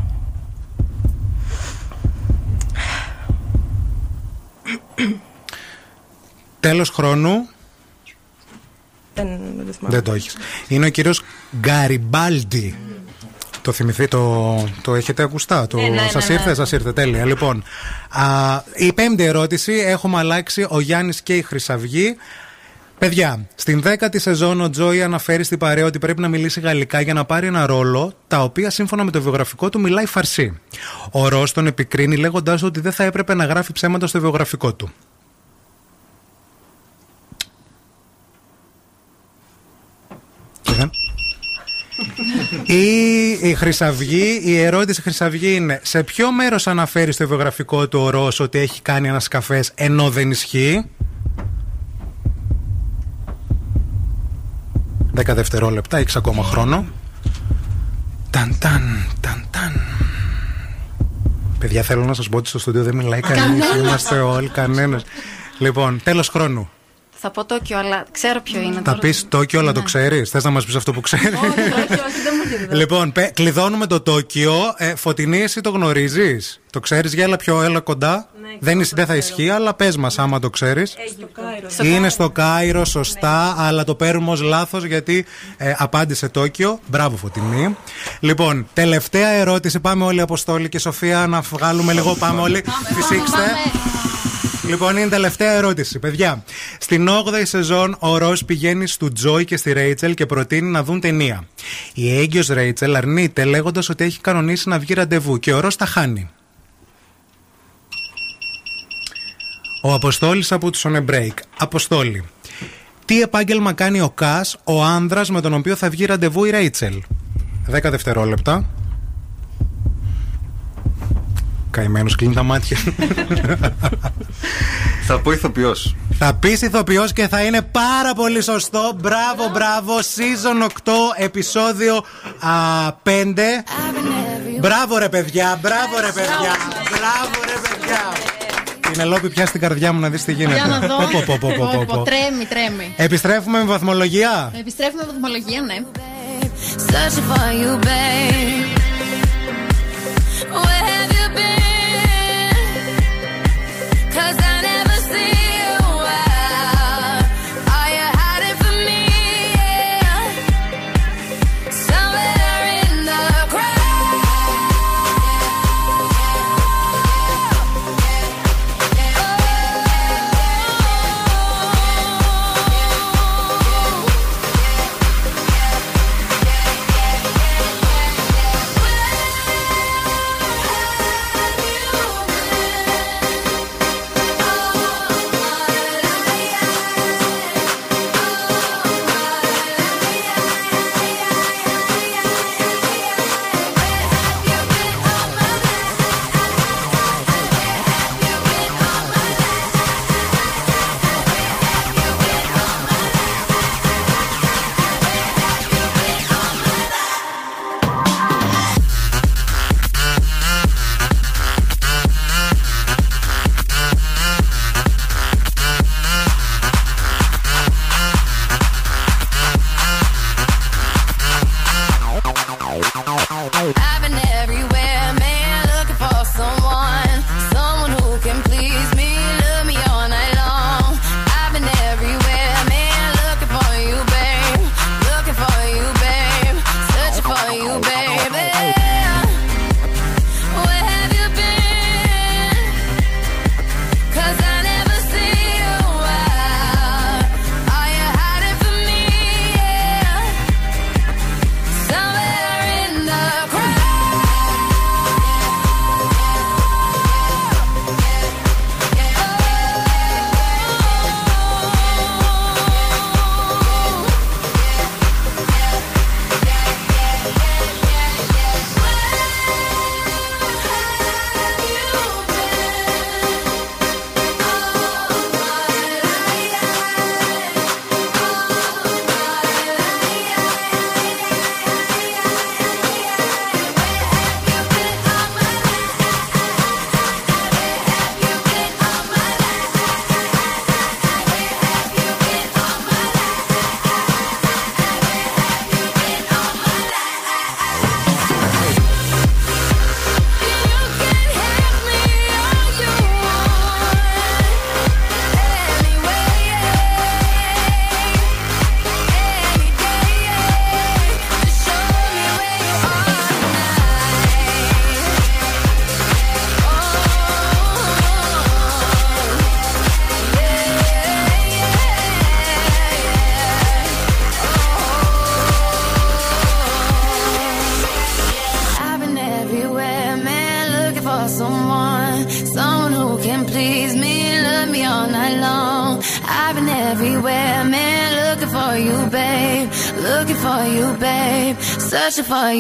Τέλος χρόνου. Δεν, δεν το θυμάμαι. Δεν το έχεις. Είναι ο κύριος Γκαριμπάλντι. Το θυμηθεί, το, το έχετε ακουστά. Το, Ε, ναι, ναι, σας ναι. ήρθε, σας ήρθε. Τέλεια. Λοιπόν, α, η πέμπτη ερώτηση έχουμε αλλάξει ο Γιάννης και η Χρυσαυγή. Παιδιά, στην δέκατη σεζόν ο Τζόι αναφέρει στην παρέα ότι πρέπει να μιλήσει γαλλικά για να πάρει ένα ρόλο, τα οποία σύμφωνα με το βιογραφικό του μιλάει φαρσί. Ο Ρος τον επικρίνει λέγοντα ότι δεν θα έπρεπε να γράφει ψέματα στο βιογραφικό του. Και δεν- Η, η Χρυσαυγή, η ερώτηση Χρυσαυγή είναι σε ποιο μέρος αναφέρει στο βιογραφικό του ο Ρος ότι έχει κάνει ένας καφές ενώ δεν ισχύει; 10 δευτερόλεπτα, έχει ακόμα χρόνο. Ταν ταν, ταν ταν. Παιδιά, θέλω να σας πω ότι στο στούντιο δεν μιλάει κανείς. Κανένας. Είμαστε όλοι, κανένας. Λοιπόν, τέλος χρόνου. Θα πω Τόκιο, αλλά ξέρω ποιο είναι. Θα τώρα. πεις Τόκιο, αλλά το ξέρεις. Θες να μας πεις αυτό που ξέρεις. Όχι, όχι, όχι, δεν μου δίνει. Λοιπόν, πε- κλειδώνουμε το Τόκιο. Ε, φωτεινή, εσύ το γνωρίζεις; Το ξέρεις, για έλα πιο έλα κοντά; δεν, ισ- δεν θα ισχύει, αλλά πες μας άμα το ξέρεις. Είναι στο Κάιρο, σωστά, αλλά το παίρνουμε ως λάθος γιατί ε, απάντησε Τόκιο. Μπράβο, Φωτεινή. Λοιπόν, τελευταία ερώτηση. Πάμε όλοι, Αποστόλη και Σοφία, να βγάλουμε λίγο. Πάμε όλοι. Φυσήξτε. Λοιπόν, είναι η τελευταία ερώτηση, παιδιά. Στην 8η σεζόν, ο Ρος πηγαίνει στο Τζόι και στη Ρέιτσελ και προτείνει να δουν ταινία. Η έγκυος Ρέιτσελ αρνείται λέγοντας ότι έχει κανονίσει να βγει ραντεβού και ο Ρος τα χάνει. Ο Αποστόλης από τους On a Break. Αποστόλη. Τι επάγγελμα κάνει ο Κας, ο άνδρας με τον οποίο θα βγει ραντεβού η Ρέιτσελ; 10 δευτερόλεπτα. Καημένος κλείνει τα μάτια. Θα πω ηθοποιός. Θα πεις ηθοποιός και θα είναι πάρα πολύ σωστό. Μπράβο, μπράβο. Season 8, επεισόδιο α, 5. Μπράβο, ρε παιδιά, μπράβο, ρε παιδιά. Μπράβο, ρε παιδιά. Την Ελόπη πια στην καρδιά μου να δεις τι γίνεται. Για να δω. Πω, πω, πω, πω, πω, πω, πω. Τρέμει, τρέμει. Επιστρέφουμε με βαθμολογία. Επιστρέφουμε με βαθμολογία, ναι. 'Cause I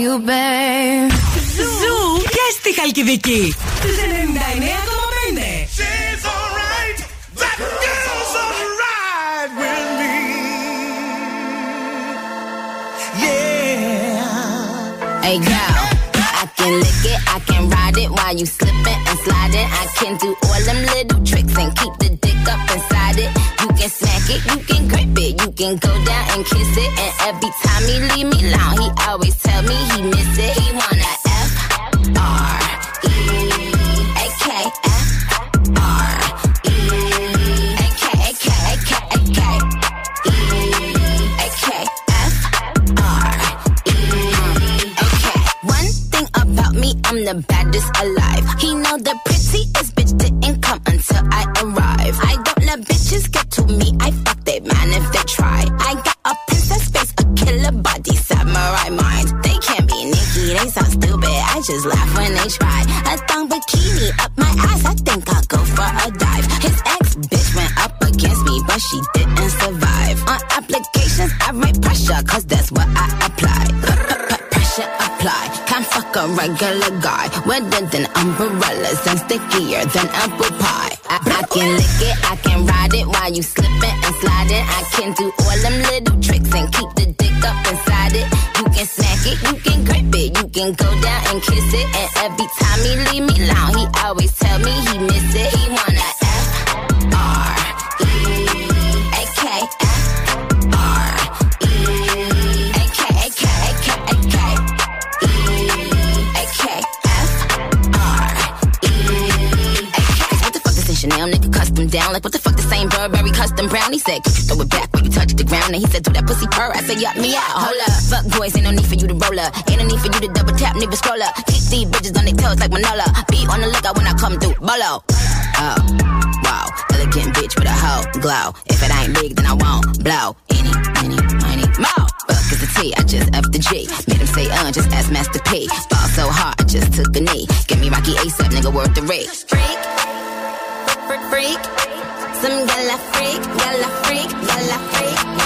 you back. Up. Keep these bitches on their toes like Manola. Be on the lookout when I come through. Bolo. Oh, wow, elegant bitch with a hoe glow. If it ain't big, then I won't blow. Any, any, money, more. Fuck is the T, I just F the G. Made him say, uh, just ask Master P. Ball so hard, I just took a knee. Give me Rocky ASAP, nigga, worth the rate. Freak, freak, freak. Some gala freak, gala freak, gala freak.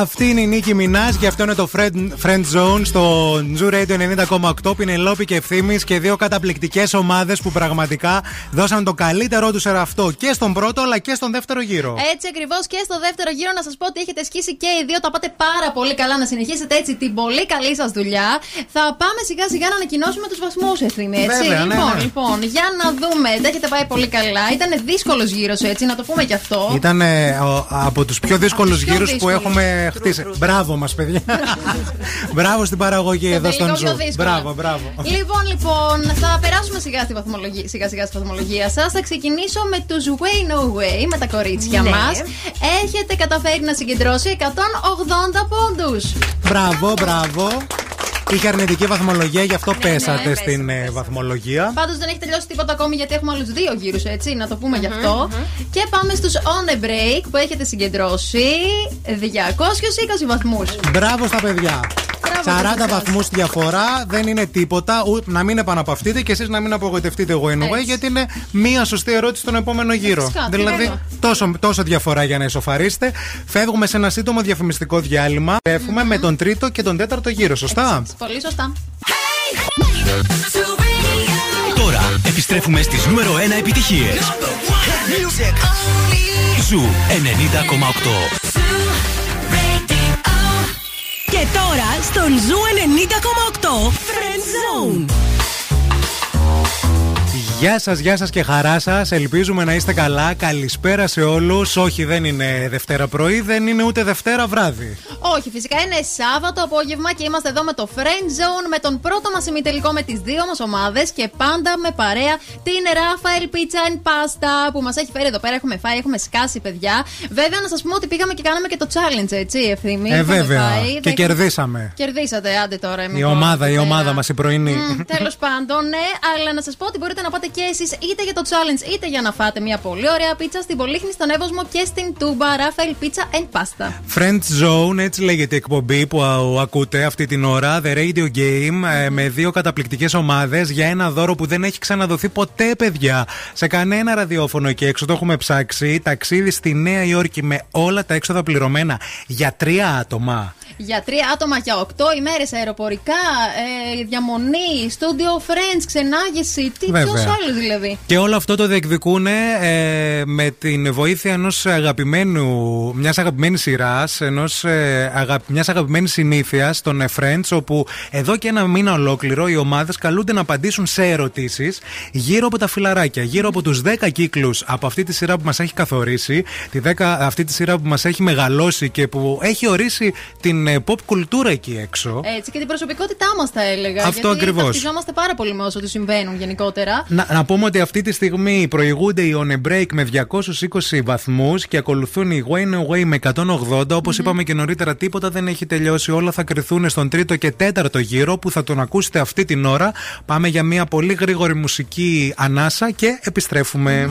Αυτή είναι η Νίκη Μινάς και αυτό είναι το Friend, Friend Zone στο Zoo Radio 90,8. Πινελόπη και ευθύνη και δύο καταπληκτικές ομάδες που πραγματικά δώσαν το καλύτερό τους σε αυτό και στον πρώτο αλλά και στον δεύτερο γύρο. Έτσι ακριβώς και στο δεύτερο γύρο να σας πω ότι έχετε σκίσει και οι δύο. Τα πάτε πάρα πολύ καλά να συνεχίσετε έτσι την πολύ καλή σας δουλειά. Θα πάμε σιγά σιγά να ανακοινώσουμε τους βαθμούς, Ευθύμη. Έτσι. Βέβαια, ναι, λοιπόν, ναι. λοιπόν, για να δούμε. Τα έχετε πάει πολύ καλά. Ήταν δύσκολος γύρος έτσι, να το πούμε κι αυτό. Ήταν ε, ο- από τους πιο δύσκολους πιο γύρους που δύσκολους. Έχουμε χτίσει. Μπράβο μας, παιδιά. μπράβο στην παραγωγή εδώ στον λίγο πιο Zoo. δύσκολα. Μπράβο, μπράβο. Λοιπόν, λοιπόν, θα περάσουμε σιγά στη βαθμολογία, σιγά σιγά στη βαθμολογία σας. Θα ξεκινήσω με τους Way No Way, με τα κορίτσια Ναι. μας. Έχετε καταφέρει να συγκεντρώσει 180 πόντους. Μπράβο, μπράβο. Είχε αρνητική βαθμολογία, γι' αυτό πέσατε ναι, στην ε, βαθμολογία. Πάντως δεν έχει τελειώσει τίποτα ακόμη γιατί έχουμε άλλους δύο γύρους, έτσι, να το πούμε γι' αυτό. Και πάμε στους On a Break που έχετε συγκεντρώσει 220 βαθμούς. Μπράβο στα παιδιά. Μπράβο 40 και σε εσάς. βαθμούς διαφορά δεν είναι τίποτα. Ούτε να μην επαναπαυτείτε και εσείς να μην απογοητευτείτε εγώ anyway, Έτσι. γιατί είναι μία σωστή ερώτηση στον επόμενο γύρο. Φυσικά, δηλαδή, βέβαια. τόσο, τόσο διαφορά για να ισοφαρίσετε. Φεύγουμε σε ένα σύντομο διαφημιστικό διάλειμμα. Φεύγουμε με τον τρίτο και τον τέταρτο γύρο, σωστά; Πολύ σωστά. Τώρα επιστρέφουμε στις νούμερο 1 επιτυχίες. Zoo 90,8. Και τώρα στον Zoo 90,8 Friend Zone. Γεια σας, γεια σας και χαρά σας. Ελπίζουμε να είστε καλά. Καλησπέρα σε όλους. Όχι, δεν είναι Δευτέρα πρωί, δεν είναι ούτε Δευτέρα βράδυ. Όχι, φυσικά είναι Σάββατο απόγευμα και είμαστε εδώ με το Friend Zone, με τον πρώτο μας ημιτελικό με τις δύο μας ομάδες και πάντα με παρέα την Rafael Pizza and Pasta που μας έχει φέρει εδώ πέρα. Έχουμε φάει, έχουμε σκάσει, παιδιά. Βέβαια, να σας πούμε ότι πήγαμε και κάναμε και το challenge, έτσι, ευθύμη. ε, Είχαμε βέβαια. φάει, και δεν- κερδίσαμε. Κερδίσατε, άντε τώρα. Η ομάδα, η ομάδα μας η πρωινή. Τέλος πάντων, ναι, αλλά να σας πω ότι μπορείτε να πάτε πάτε και εσείς είτε για το challenge είτε για να φάτε μια πολύ ωραία πίτσα στην Πολύχνη, στον Εύωσμο και στην Τούμπα. Ράφαελ Πίτσα and Pasta. Friend Zone, έτσι λέγεται η εκπομπή που α, ακούτε αυτή την ώρα. The Radio Game ε, με δύο καταπληκτικές ομάδες για ένα δώρο που δεν έχει ξαναδοθεί ποτέ, παιδιά. Σε κανένα ραδιόφωνο εκεί έξω το έχουμε ψάξει. Ταξίδι στη Νέα Υόρκη με όλα τα έξοδα πληρωμένα για τρία άτομα. Για τρία άτομα για οκτώ ημέρες αεροπορικά, ε, διαμονή, studio friends, ξενάγηση. Τι Βέβαια. ποιος άλλο δηλαδή. Και όλο αυτό το διεκδικούν ε, με την βοήθεια ενός αγαπημένου, μιας αγαπημένης σειράς, ε, αγα, μιας αγαπημένης συνήθειας των ε, Friends, όπου εδώ και ένα μήνα ολόκληρο οι ομάδες καλούνται να απαντήσουν σε ερωτήσεις γύρω από τα φιλαράκια, γύρω από τους 10 κύκλους από αυτή τη σειρά που μας έχει καθορίσει, τη 10, αυτή τη σειρά που μας έχει μεγαλώσει και που έχει ορίσει την ε, pop κουλτούρα εκεί έξω. Έτσι και την προσωπικότητά μας, θα έλεγα. Αυτό γιατί ακριβώς. Ταυτιζόμαστε πάρα πολύ με όσο τους συμβαίνουν γενικότερα. Να, να πούμε ότι αυτή τη στιγμή προηγούνται οι On a Break με 220 βαθμούς και ακολουθούν οι Wayne Away με 180. Όπως είπαμε και νωρίτερα, τίποτα δεν έχει τελειώσει. Όλα θα κρυθούν στον τρίτο και τέταρτο γύρο που θα τον ακούσετε αυτή την ώρα. Πάμε για μια πολύ γρήγορη μουσική ανάσα και επιστρέφουμε.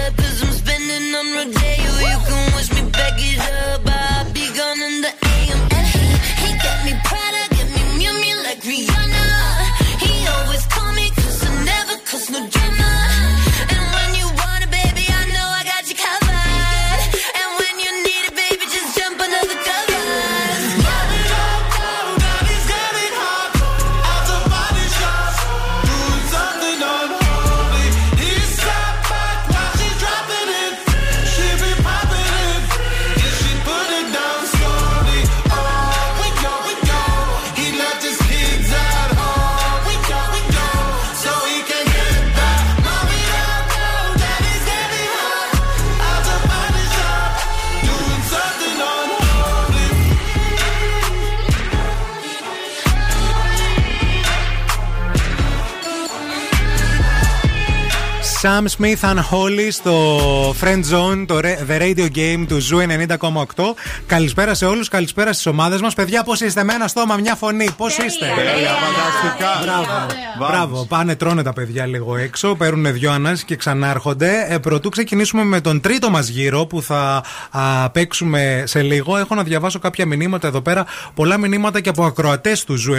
Sam Smith Unholy στο Friend Zone, το re- The Radio Game του Zoo 90,8. Καλησπέρα σε όλους, καλησπέρα στις ομάδες μας. Παιδιά, πώς είστε, με ένα στόμα, μια φωνή, πώς είστε; φανταστικά. Μπράβο. Μπράβο. Πάνε, τρώνε τα παιδιά λίγο έξω, παίρνουν δύο ανάσες και ξανάρχονται. Ε, πρωτού ξεκινήσουμε με τον τρίτο μας γύρο που θα α, παίξουμε σε λίγο. Έχω να διαβάσω κάποια μηνύματα εδώ πέρα. Πολλά μηνύματα και από ακροατές του Zoo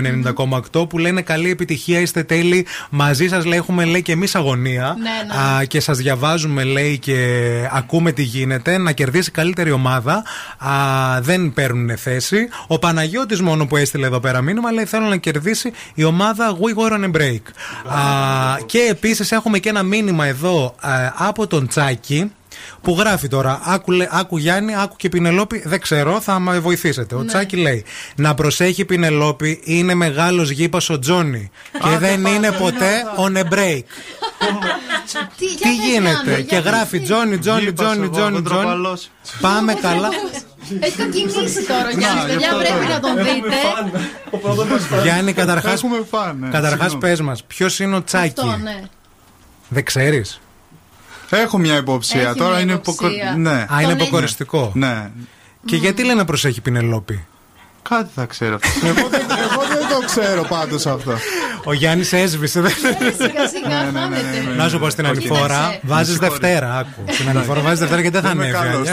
90,8 που λένε καλή επιτυχία, είστε τέλειοι. Μαζί σας λέει, έχουμε λέει και εμείς αγωνία. Ναι, ναι. Α, και σας διαβάζουμε, λέει, και ακούμε τι γίνεται. Να κερδίσει καλύτερη ομάδα. Α, δεν παίρνουν θέση. Ο Παναγιώτης μόνο που έστειλε εδώ πέρα μήνυμα λέει: Θέλω να κερδίσει η ομάδα We Go on a Break. Α, και επίσης έχουμε και ένα μήνυμα εδώ α, από τον Τσάκη. Που γράφει τώρα, άκου, λέ- άκου Γιάννη, άκου και Πινελόπη, δεν ξέρω, θα με βοηθήσετε. Ο Ναι. Τσάκη λέει: Να προσέχει η Πινελόπη, είναι μεγάλος γήπας ο Τζόνι. Και δεν είναι ποτέ on a break. Τι, Τι γίνεται, και γράφει Τζόνι, Τζόνι, Τζόνι, Τζόνι, Τζόνι. Πάμε καλά. Έχει κοκκινήσει τώρα ο Γιάννη, παιδιά, πρέπει να τον δείτε. Γιάννη, καταρχά. Έχουμε φαν, ναι, Καταρχάς, συγγνώμη. πες μας, ποιος είναι ο Τσάκη; Αυτό, ναι. Δεν ξέρεις; Έχω μια υποψία. Έχει Τώρα μια είναι υποψία. υποκο- Ναι. Α, είναι Τον αποκοριστικό. Ναι. Και γιατί λένε να προσέχει η Πινελόπη; Κάτι θα ξέρω. εγώ, δεν, εγώ δεν το ξέρω πάντως αυτό. Ο Γιάννης έσβησε. δεν- Σιγά σιγά Ναι, χάνεται. Να σου πω στην Όχι. ανηφόρα, Κοίταξε. βάζεις Με συγχωρείς. Δευτέρα. Άκου. Στην ανηφόρα βάζεις Δευτέρα και δεν θα Δεν είμαι ανέβει.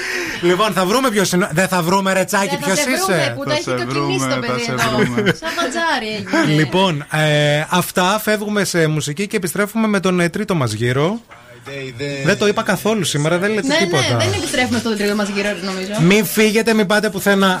Καλός Άνια. στις ανηφόρες. Λοιπόν, θα βρούμε ποιος είναι. Δεν θα βρούμε ρετσάκι, Ναι, ποιο θα σε βρούμε, είσαι. Που Θα τα έχει σε κοκκινήσει το βρούμε, θα παιδί σε εδώ. βρούμε. Σαν βατζάρι έγινε. Λοιπόν, ε, αυτά φεύγουμε σε μουσική και επιστρέφουμε με τον ε, τρίτο μας γύρο. Δεν το είπα καθόλου σήμερα, δεν λέτε Ναι, ναι, τίποτα. δεν επιστρέφουμε στον τρίτο μας γύρο, νομίζω. Μην φύγετε, μην πάτε πουθενά.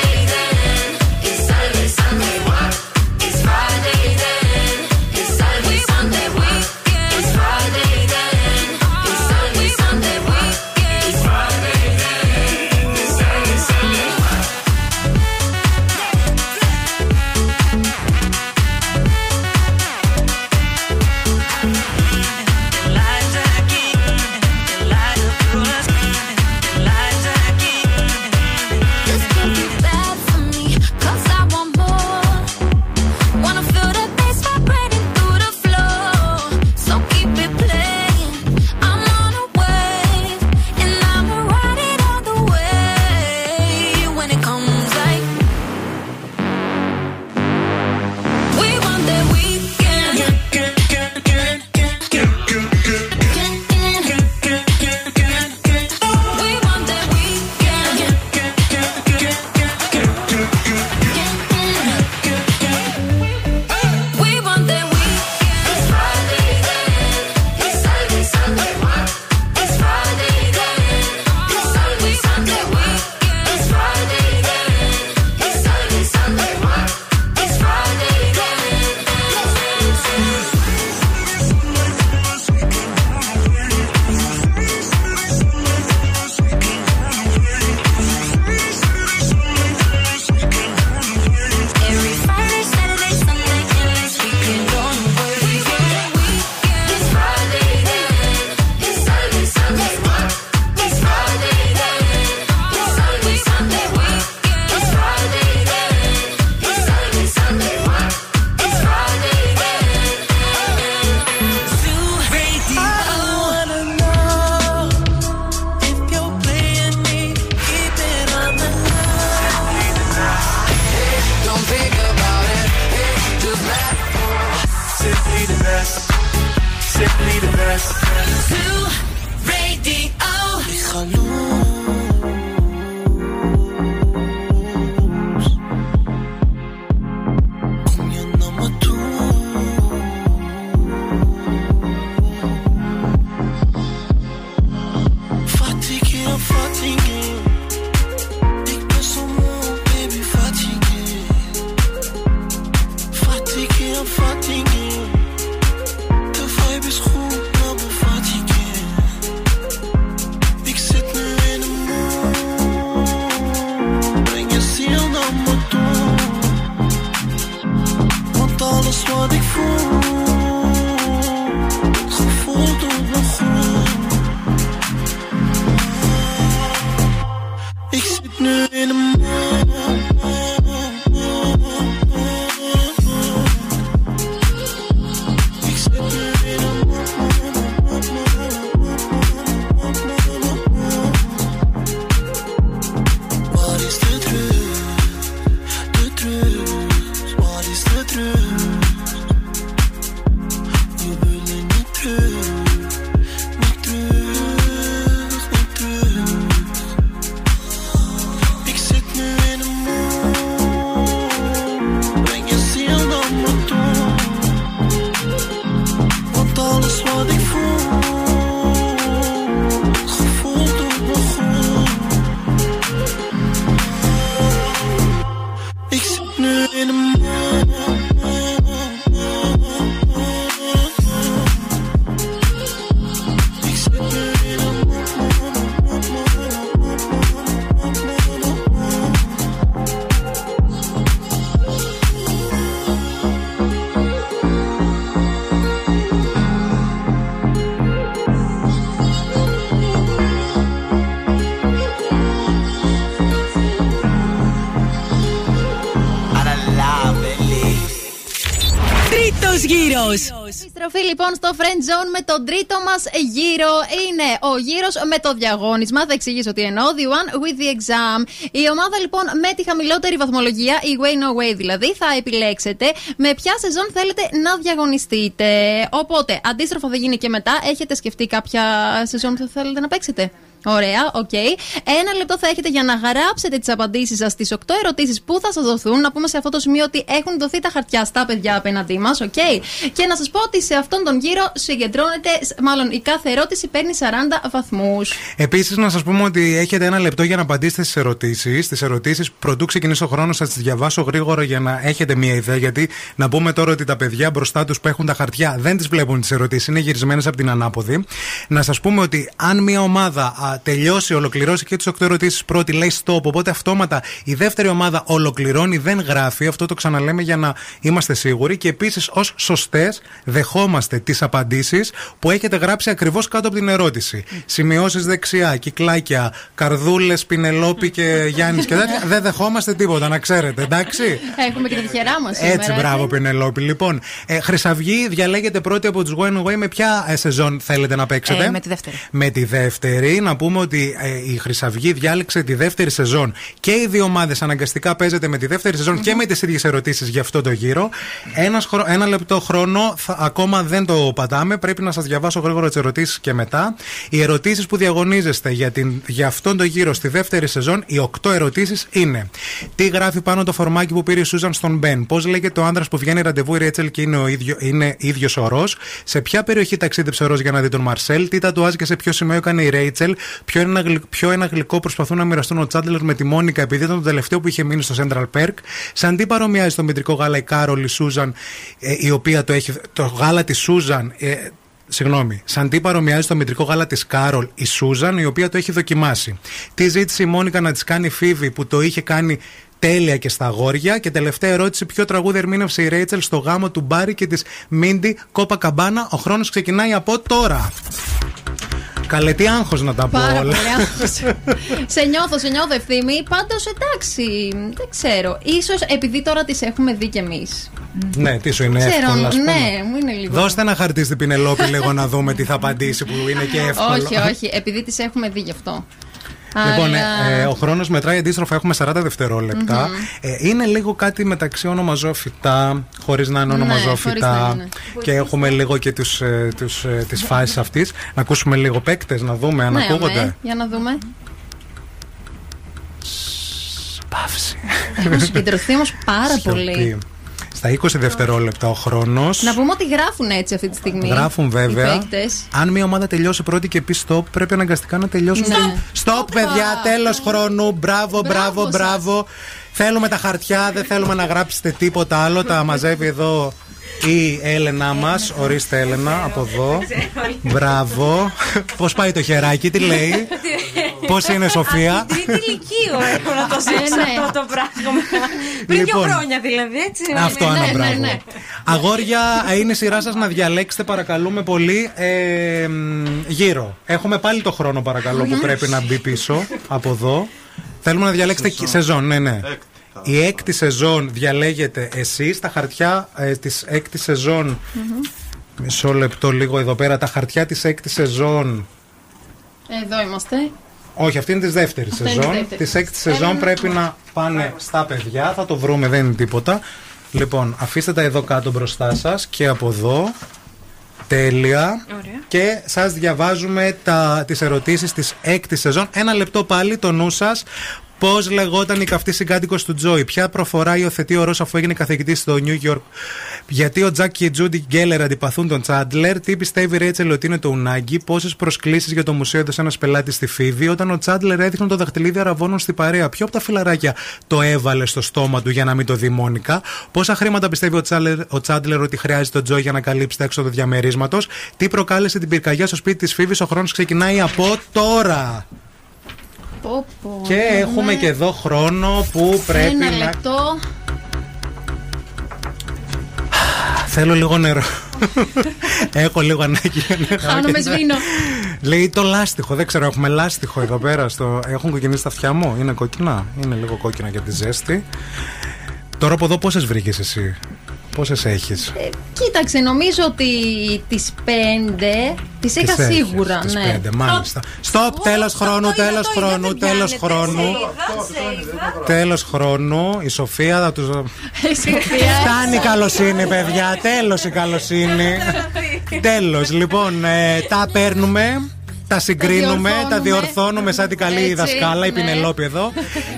γύρος. Επιστροφή λοιπόν στο Friend Zone με τον τρίτο μας γύρο. Είναι ο γύρος με το διαγώνισμα. Θα εξηγήσω τι εννοώ. The one with the exam. Η ομάδα λοιπόν με τη χαμηλότερη βαθμολογία, η Way No Way δηλαδή, θα επιλέξετε με ποια σεζόν θέλετε να διαγωνιστείτε. Οπότε, αντίστροφα θα γίνει και μετά. Έχετε σκεφτεί κάποια σεζόν που θα θέλετε να παίξετε; Ωραία, οκ. Ένα λεπτό θα έχετε για να γράψετε τις απαντήσεις σας στις 8 ερωτήσεις που θα σας δοθούν. Να πούμε σε αυτό το σημείο ότι έχουν δοθεί τα χαρτιά στα παιδιά απέναντί μας, οκ. Και να σας πω ότι σε αυτόν τον γύρο συγκεντρώνεται, μάλλον η κάθε ερώτηση παίρνει 40 βαθμούς. Επίσης, να σας πούμε ότι έχετε ένα λεπτό για να απαντήσετε στις ερωτήσεις. Τις ερωτήσεις, πρωτού ξεκινήσει ο χρόνος, θα τις διαβάσω γρήγορα για να έχετε μία ιδέα. Γιατί να πούμε τώρα ότι τα παιδιά μπροστά τους που έχουν τα χαρτιά δεν τις βλέπουν τις ερωτήσεις, είναι γυρισμένες από την ανάποδη. Να σας πούμε ότι αν μία ομάδα α, τελειώσει, ολοκληρώσει και τις 8 ερωτήσεις πρώτη, λέει stop. Οπότε αυτόματα η δεύτερη ομάδα ολοκληρώνει, δεν γράφει. Αυτό το ξαναλέμε για να είμαστε σίγουροι. Και επίσης, ως σωστές, δεχόμαστε τις απαντήσεις που έχετε γράψει ακριβώς κάτω από την ερώτηση. Σημειώσεις δεξιά, κυκλάκια, καρδούλες, πινελόπι και Γιάννης και τέτοια. Δεν δεχόμαστε τίποτα, να ξέρετε, εντάξει. Έχουμε και τη τυχερά μας. Έτσι, μπράβο, Πινελόπη. Λοιπόν, ε, Χρυσαυγή διαλέγεται πρώτη από τους Going Away. Με ποια ε, σεζόν θέλετε να παίξετε, Ε, με τη δεύτερη. Με τη δεύτερη. Να πούμε ότι ε, η Χρυσαυγή διάλεξε τη δεύτερη σεζόν. Και οι δύο ομάδες αναγκαστικά παίζετε με τη δεύτερη σεζόν και με τις ίδιες ερωτήσεις για αυτό το γύρο. Ένας, χρο- ένα λεπτό χρόνο θα, ακόμα δεν το πατάμε. Πρέπει να σας διαβάσω γρήγορα τις ερωτήσεις και μετά. Οι ερωτήσεις που διαγωνίζεστε για, την, για αυτόν τον γύρο στη δεύτερη σεζόν, οι οκτώ ερωτήσεις είναι. Τι γράφει πάνω το φορμάκι που πήρε η Σούζαν στον Μπεν; Πώς λέγεται ο άντρα που βγαίνει ραντεβού η Ρέτσελ και είναι, ο ίδιο, είναι ίδιος ο Ρος; Σε ποια περιοχή ταξίδεψε ο Ρος για να δει τον Μαρσέλ; Τι τατουάζ και σε ποιο σημείο έκανε η Ρέιτσελ; Ποιο, είναι ένα γλυ- ποιο ένα γλυκό προσπαθούν να μοιραστούν ο Τσάντλερ με τη Μόνικα επειδή ήταν το τελευταίο που είχε μείνει στο Central Perk. Σαν τι παρομοιάζει στο μητρικό γάλα η Κάρολ η Σούζαν, ε, η οποία το έχει. Το γάλα της Σούζαν. Ε, Συγγνώμη. Σαν τι παρομοιάζει το μητρικό γάλα της Κάρολ η Σούζαν, η οποία το έχει δοκιμάσει. Τι ζήτησε η Μόνικα να της κάνει η Φίβη που το είχε κάνει τέλεια και στα αγόρια. Και τελευταία ερώτηση: Ποιο τραγούδι ερμήνευσε η Ρέιτσελ στο γάμο του Μπάρι και της Μίντι Copacabana. Ο χρόνος ξεκινάει από τώρα. Καλέ, τι άγχος να τα πω Πάρα όλα. πολύ άγχος. [LAUGHS] σε νιώθω, σε νιώθω ευθύμη. Πάντως εντάξει, δεν ξέρω. σω επειδή τώρα τις έχουμε δει κι εμείς. ναι, τι σου είναι Ξέρω, εύκολο, ας πούμε. ναι, μου είναι λίγο. Δώστε ένα χαρτί στην Πινελόπη λίγο να δούμε τι θα απαντήσει που είναι και [LAUGHS] εύκολο. όχι, όχι, επειδή τις έχουμε δει γι' αυτό. Λοιπόν, Αλλά- ε, ε, ο χρόνος μετράει αντίστροφα, έχουμε 40 δευτερόλεπτα. Μμμ. Ε, είναι λίγο κάτι μεταξύ ονομαζόφυτα, χωρίς να είναι Ναι, ονομαζόφυτα. χωρίς να είναι. Και έχουμε λίγο και τους, ε, τους, ε, τις φάσεις αυτής. Να ακούσουμε λίγο παίκτες, να δούμε αν ναι, ακούγονται. αμέ, για να δούμε. Παύση. Έχω συγκεντρωθεί όμως πάρα πολύ. Σιωπή. Στα 20 δευτερόλεπτα ο χρόνος Να πούμε ότι γράφουν έτσι αυτή τη στιγμή. Γράφουν βέβαια. Οι παίκτες. Αν μια ομάδα τελειώσει πρώτη και πει stop, πρέπει αναγκαστικά να τελειώσουν. Ναι. Stop, παιδιά, τέλος χρόνου. Μπράβο, μπράβο, σας. μπράβο. Θέλουμε τα χαρτιά, δεν θέλουμε να γράψετε τίποτα άλλο. Τα μαζεύει εδώ η Έλενα μας. Ορίστε, Έλενα, από εδώ. Μπράβο. Πώς πάει το χεράκι, τι λέει; Πώς είναι, Σοφία; Τρίτη ηλικίου έχω να το ζήσω Ναι, ναι. αυτό το πράγμα. Πριν δύο Λοιπόν. χρόνια δηλαδή, έτσι. Αυτό, ναι, Άννα, ναι, μπράβο. ναι. Αγόρια, ε, είναι η σειρά σας να διαλέξετε, παρακαλούμε πολύ. Ε, μ, γύρω. Έχουμε πάλι το χρόνο, παρακαλώ, που πρέπει να μπει πίσω από εδώ. Θέλουμε να διαλέξετε σεζόν, σεζόν ναι, ναι. Η έκτη σεζόν διαλέγετε εσείς Τα χαρτιά ε, της έκτη σεζόν. Μισό λεπτό λίγο εδώ πέρα. Τα χαρτιά της έκτη σεζόν. Εδώ είμαστε. Όχι, αυτή είναι της δεύτερης Αυτή είναι σεζόν. της δεύτερης. Της έκτη σεζόν Ένα πρέπει λεπτό. να πάνε στα παιδιά. Θα το βρούμε, δεν είναι τίποτα. Λοιπόν, αφήστε τα εδώ κάτω μπροστά σας και από εδώ. Τέλεια. Και σας διαβάζουμε τα, τις ερωτήσεις της έκτη σεζόν. Ένα λεπτό πάλι το νου σας. Πώς λεγόταν η καυτή συγκάτοικος του Τζόι, Ποια προφορά υιοθετεί ο Ρος αφού έγινε καθηγητής στο New York, Γιατί ο Τζακ και η Τζούντι Γκέλερ αντιπαθούν τον Τσάντλερ, Τι πιστεύει η Ρέτσελ ότι είναι το Ουνάγκη, Πόσες προσκλήσεις για το μουσείο έδωσε ένας πελάτης στη Φίβη, Όταν ο Τσάντλερ έδειχνε το δαχτυλίδι αραβώνων στη παρέα, Ποιο από τα φιλαράκια το έβαλε στο στόμα του για να μην το δει μόνικα, Πόσα χρήματα πιστεύει ο Τσάντλερ, ο Τσάντλερ ότι χρειάζεται ο Τζόι για να καλύψει τα έξοδα διαμερίσματος, Τι προκάλεσε την πυρκαγιά στο σπίτι της Φίβης, Ο χρόνος ξεκινάει από τώρα. Πω, πω, Και έχουμε έχουμε και εδώ χρόνο που πρέπει Ένα να. λεπτό. Θέλω λίγο νερό. [LAUGHS] Έχω λίγο ανάγκη για νερό. Χάνομαι και- σβήνω. Λέει το λάστιχο. Δεν ξέρω, έχουμε λάστιχο εδώ πέρα. Στο... Έχουν κοκκινήσει τα αυτιά μου. Είναι κόκκινα. Είναι λίγο κόκκινα για τη ζέστη. Τώρα από εδώ πόσες βρήκες εσύ; Πόσες έχεις; Ε, κοίταξε, νομίζω ότι τις πέντε τις είχα έχεις, σίγουρα. Τις ναι. πέντε, μάλιστα. Στοπ, τέλος χρόνου, τέλος χρόνου, τέλος χρόνου. Τέλος χρόνου, η Σοφία θα του. Φτάνει η καλοσύνη, παιδιά. Τέλος η καλοσύνη. Τέλος, λοιπόν, ε, τα παίρνουμε τα συγκρίνουμε, τα διορθώνουμε, σαν την καλή Έτσι, δασκάλα, η. Ναι. Πινελόπη εδώ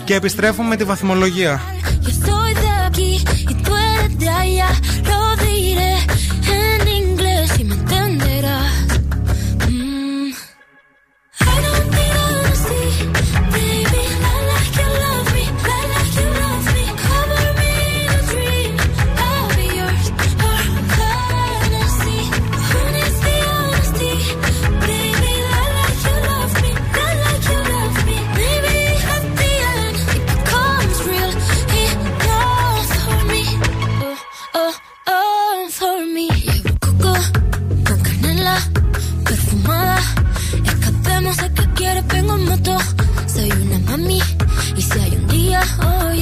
και επιστρέφουμε με τη βαθμολογία. de allá. vengo en moto. Soy una mami. Y si hay un día, hoy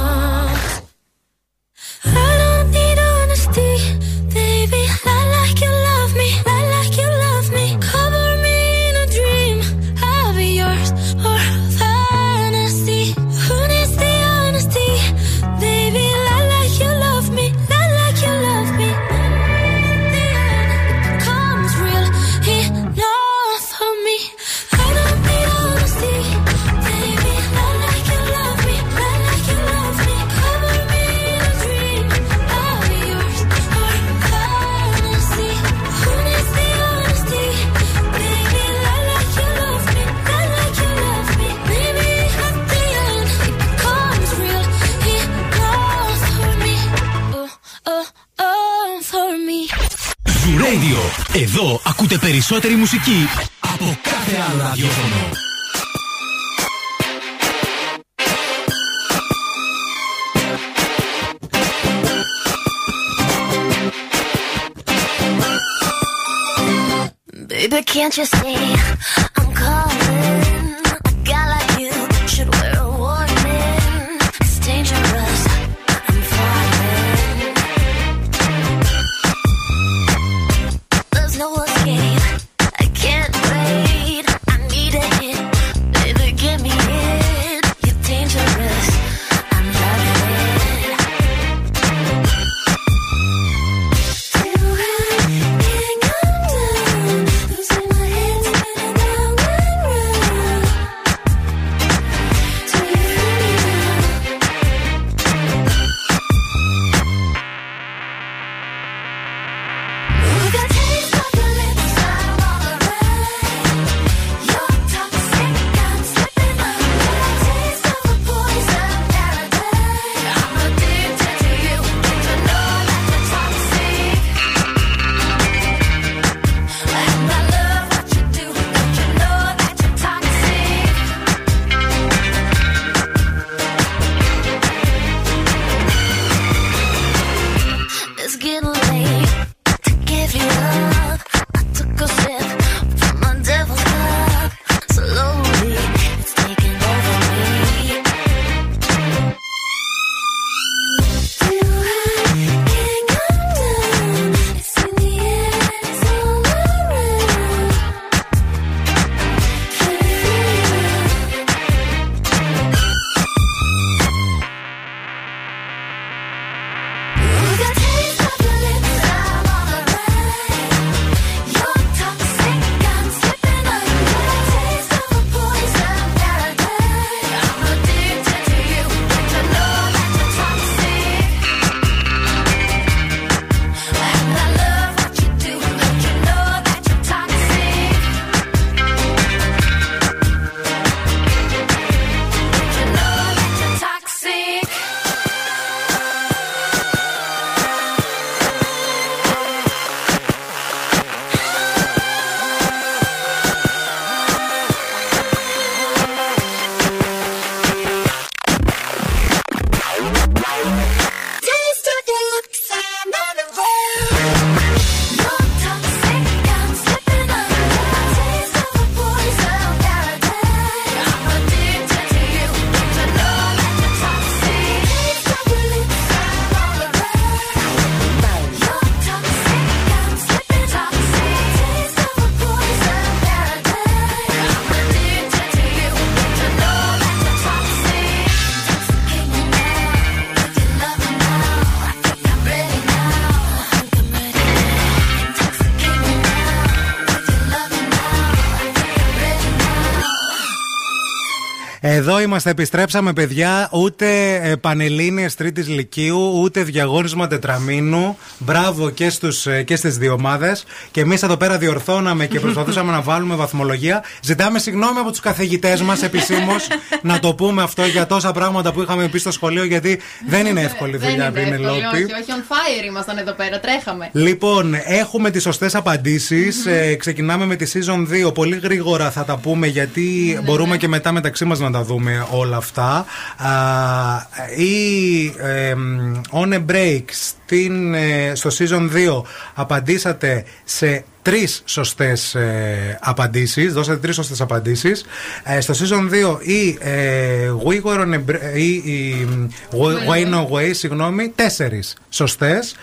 περισσότερη μουσική από κάθε άλλο ραδιόφωνο. Baby, can't you see? Είμαστε, επιστρέψαμε παιδιά. Ούτε ε, πανελλήνιες τρίτης Λυκείου, ούτε διαγώνισμα τετραμήνου. Μπράβο και, στους, ε, και στις δύο ομάδες. Και εμείς εδώ πέρα διορθώναμε και προσπαθούσαμε να βάλουμε βαθμολογία. Ζητάμε συγγνώμη από τους καθηγητές μας επισήμως [LAUGHS] να το πούμε αυτό για τόσα πράγματα που είχαμε πει στο σχολείο, γιατί δεν είναι εύκολη Δεν δουλειά, είναι εύκολη, Πινελόπη. όχι, όχι, on fire ήμασταν εδώ πέρα, τρέχαμε. Λοιπόν, έχουμε τις σωστές απαντήσεις. Ε, ξεκινάμε με τη season 2. Πολύ γρήγορα θα τα πούμε γιατί μπορούμε και μετά μεταξύ μας να τα δούμε όλα αυτά. Α, ή ε, on a break στην, ε, στο season 2 απαντήσατε σε τρεις σωστές ε, απαντήσεις. Δώσατε τρεις σωστές απαντήσεις. στο season 2 η ε, We Were on a Break. ή η Way No Way, συγγνώμη, τέσσερις σωστές.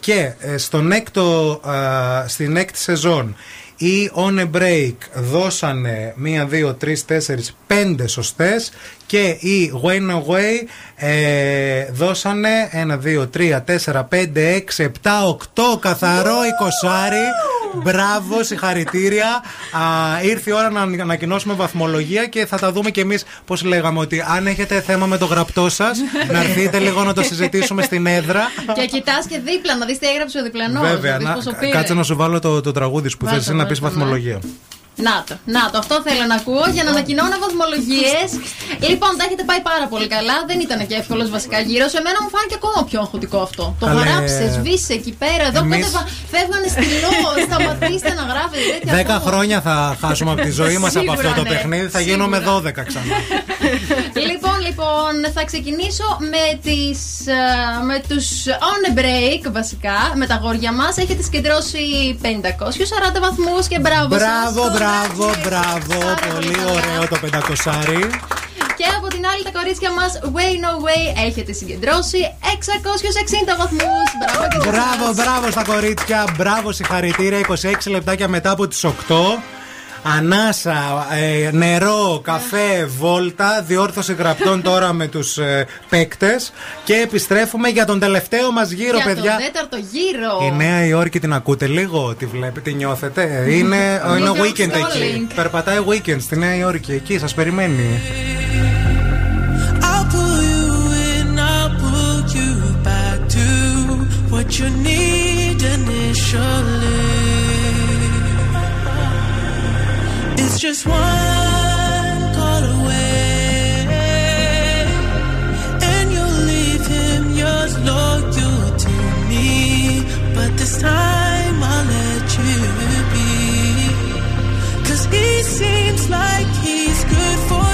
Και ε, στον έκτο, α, στην έκτη σεζόν οι On a Break δώσανε 1, 2, 3, 4, 5 σωστές και οι Way No Way ε, δώσανε 1, 2, 3, 4, 5, 6, 7, 8 καθαρό 20 Μπράβο, συγχαρητήρια. Α, ήρθε η ώρα να ανακοινώσουμε βαθμολογία και θα τα δούμε κι εμείς πώς λέγαμε ότι αν έχετε θέμα με το γραπτό σας, να έρθετε λίγο να το συζητήσουμε στην έδρα. και κοιτάς και δίπλα να δεις τι έγραψε ο διπλανός. Βέβαια, να, κάτσε να σου βάλω το, το τραγούδι σου που Βάλτε, θες να πεις βάλτε, ναι. βαθμολογία. Να το, να το, αυτό θέλω να ακούω για να ανακοινώνω βαθμολογίε. λοιπόν, τα έχετε πάει πάρα πολύ καλά. Δεν ήταν και εύκολος βασικά γύρω. Σε μένα μου φάνηκε ακόμα πιο αγχωτικό αυτό. Το Καλέ. γράψες, σβήσε εκεί πέρα. Εδώ Εμείς- πότε φεύγανε στυλό. Σταματήστε να γράφετε τέτοια Δέκα πράγματα. χρόνια θα χάσουμε από τη ζωή μας από Σίγουρα, αυτό το ναι. παιχνίδι. Θα γίνουμε 12 ξανά. λοιπόν, λοιπόν, θα ξεκινήσω με, τις, ε, με τους on a break βασικά, με τα γόρια μας. Έχετε συγκεντρώσει 540 βαθμούς και μπράβο σας. Μπράβο, μπράβο, μπράβο. Πολύ ωραίο το 500. Και από την άλλη τα κορίτσια μας Way No Way έχετε συγκεντρώσει 660 βαθμούς. Μπράβο και σε Μπράβο, εσάς. μπράβο στα κορίτσια. Μπράβο, συγχαρητήρια. 26 λεπτάκια μετά από τις 8. Ανάσα, ε, νερό, καφέ, βόλτα, διόρθωση γραπτών τώρα με τους ε, παίκτες και επιστρέφουμε για τον τελευταίο μας γύρο, Για παιδιά. τον τέταρτο γύρο. Η Νέα Υόρκη την ακούτε λίγο, τη βλέπετε, τη νιώθετε. Είναι, [LAUGHS] είναι Λίγο weekend εκεί. scrolling. Περπατάει weekend στη Νέα Υόρκη, εκεί σας περιμένει. I'll pull you in, I'll pull you back to what you need initially. Just one call away, and you'll leave him yours to me. But this time I'll let you be. Cause he seems like he's good for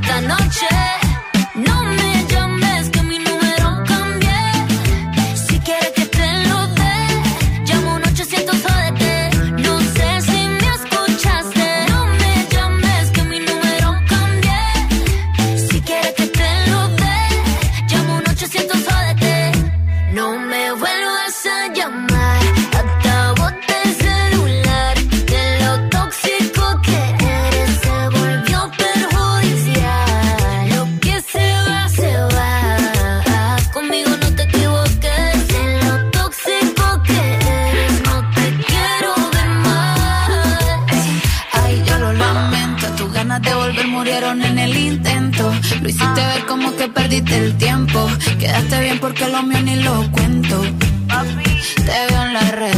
Esta noche. Quedaste bien porque lo mío ni lo cuento. Te veo en las redes,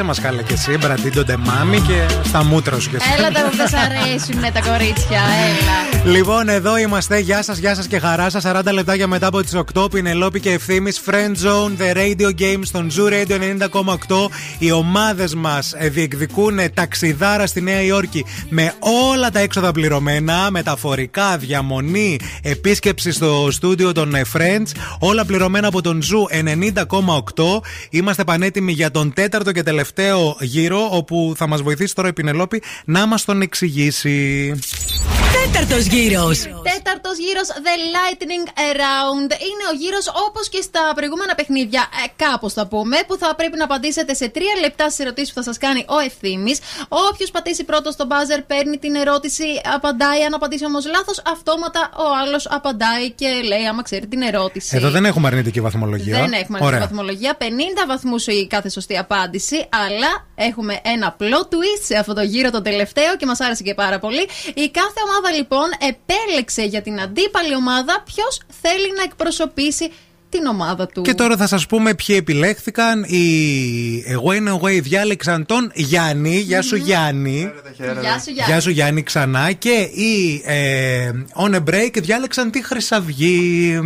Άσε μας καλά και εσύ, μπραντίντο μάμι και στα μούτρα σου και εσύ. Έλα τα που δεν σ' αρέσουν τα κορίτσια, έλα. Λοιπόν, εδώ είμαστε. Γεια σας, γεια σας και χαρά σας. 40 λεπτάκια μετά από τις 8. Πινελόπη και ευθύνη. Friend Zone, The Radio Games, στον Zoo Radio 90,8. Οι ομάδες μας διεκδικούν ταξιδάρα στη Νέα Υόρκη με όλα τα έξοδα πληρωμένα. Μεταφορικά, διαμονή, επίσκεψη στο στούντιο των ε, Friends. Όλα πληρωμένα από τον Zoo 90,8. Είμαστε πανέτοιμοι για τον τέταρτο και τελευταίο γύρο, όπου θα μας βοηθήσει τώρα η Πινελόπη να μας τον εξηγήσει. Τέταρτος γύρος. Τέταρτος γύρος The Lightning Round είναι ο γύρος όπως και στα προηγούμενα παιχνίδια, ε, κάπως θα πούμε, που θα πρέπει να απαντήσετε σε τρία λεπτά στις ερωτήσεις που θα σας κάνει ο ευθύνη. Όποιος πατήσει πρώτος στο buzzer παίρνει την ερώτηση, απαντάει. Αν απαντήσει όμως λάθος, αυτόματα ο άλλος απαντάει και λέει άμα ξέρει την ερώτηση. Εδώ δεν έχουμε αρνητική βαθμολογία. Δεν έχουμε Ωραία. αρνητική βαθμολογία. 50 βαθμούς η κάθε σωστή απάντηση. Αλλά έχουμε ένα plot twist σε αυτό το γύρο το τελευταίο και μας άρεσε και πάρα πολύ. Η κάθε ομάδα λοιπόν επέλεξε για την αντίπαλη ομάδα ποιος θέλει να εκπροσωπήσει την ομάδα του. Και τώρα θα σας πούμε ποιοι επιλέχθηκαν. Οι Away and Away διάλεξαν τον Γιάννη. Γεια σου Γιάννη. Γεια σου, Γιάννη. Γεια σου Γιάννη ξανά. Και οι ε, On a Break διάλεξαν τη Χρυσαυγή.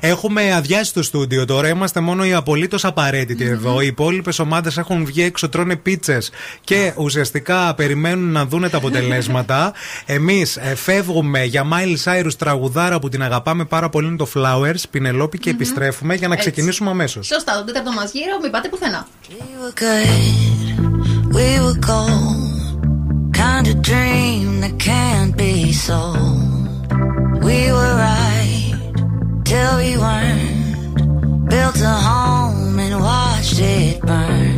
Έχουμε αδειάσει το στούντιο τώρα. Είμαστε μόνο οι απολύτως απαραίτητοι εδώ. Οι υπόλοιπες ομάδες έχουν βγει έξω, τρώνε πίτσες και ουσιαστικά περιμένουν να δούνε τα αποτελέσματα. [LAUGHS] Εμείς φεύγουμε για Miley Cyrus τραγουδάρα που την αγαπάμε πάρα πολύ είναι το Flowers, Πινελόπη και επιστρέφουμε για να Έτσι. ξεκινήσουμε αμέσω. Σωστά, τον τέταρτο μα γύρο, μην πάτε πουθενά. were good, we were gold. Kind of dream that can't be sold. We were right till we weren't. Built a home and watched it burn.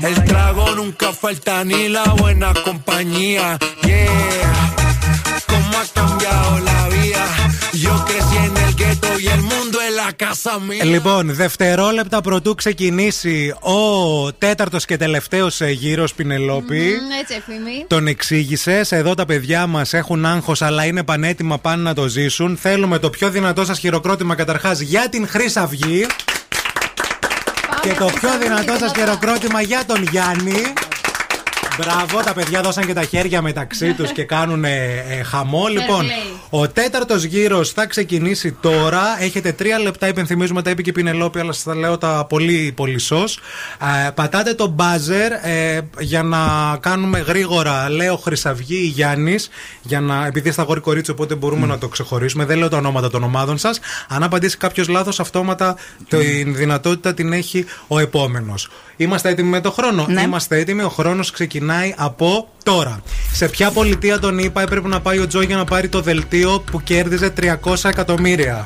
El trago nunca falta ni la buena compañía. Yeah, cómo ha cambiado la vida; Yo crecí en el gueto y el mundo es la casa mía. Λοιπόν, δευτερόλεπτα πρωτού ξεκινήσει ο τέταρτος και τελευταίος γύρος Πινελόπη. Μμμ, Έτσι, ευθύμη. Τον εξήγησες. Εδώ τα παιδιά μας έχουν άγχος, αλλά είναι πανέτοιμα πάνε να το ζήσουν. Θέλουμε το πιο δυνατό σας χειροκρότημα καταρχάς για την Χρύσα Αυγή. Και το πιο δυνατό σας χειροκρότημα για τον Γιάννη. Μπράβο, τα παιδιά δώσαν και τα χέρια μεταξύ τους και κάνουν ε, ε, χαμό. Λοιπόν, ο τέταρτος γύρος θα ξεκινήσει τώρα. Έχετε τρία λεπτά, υπενθυμίζουμε, τα είπε και η Πινελόπη, αλλά σας τα λέω τα πολύ πολύ σως. Ε, πατάτε το buzzer ε, για να κάνουμε γρήγορα. Λέω Χρυσαυγή ή Γιάννης, για να, επειδή είστε αγόρι κορίτσι, οπότε μπορούμε να το ξεχωρίσουμε. Δεν λέω τα ονόματα των ομάδων σας. Αν απαντήσει κάποιος λάθος, αυτόματα την δυνατότητα την έχει ο επόμενος. Είμαστε έτοιμοι με το χρόνο. Είμαστε έτοιμοι. Ο χρόνος ξεκινάει από τώρα. Σε ποια πολιτεία τον είπα έπρεπε να πάει ο Τζο για να πάρει το δελτίο που κέρδιζε 300 εκατομμύρια.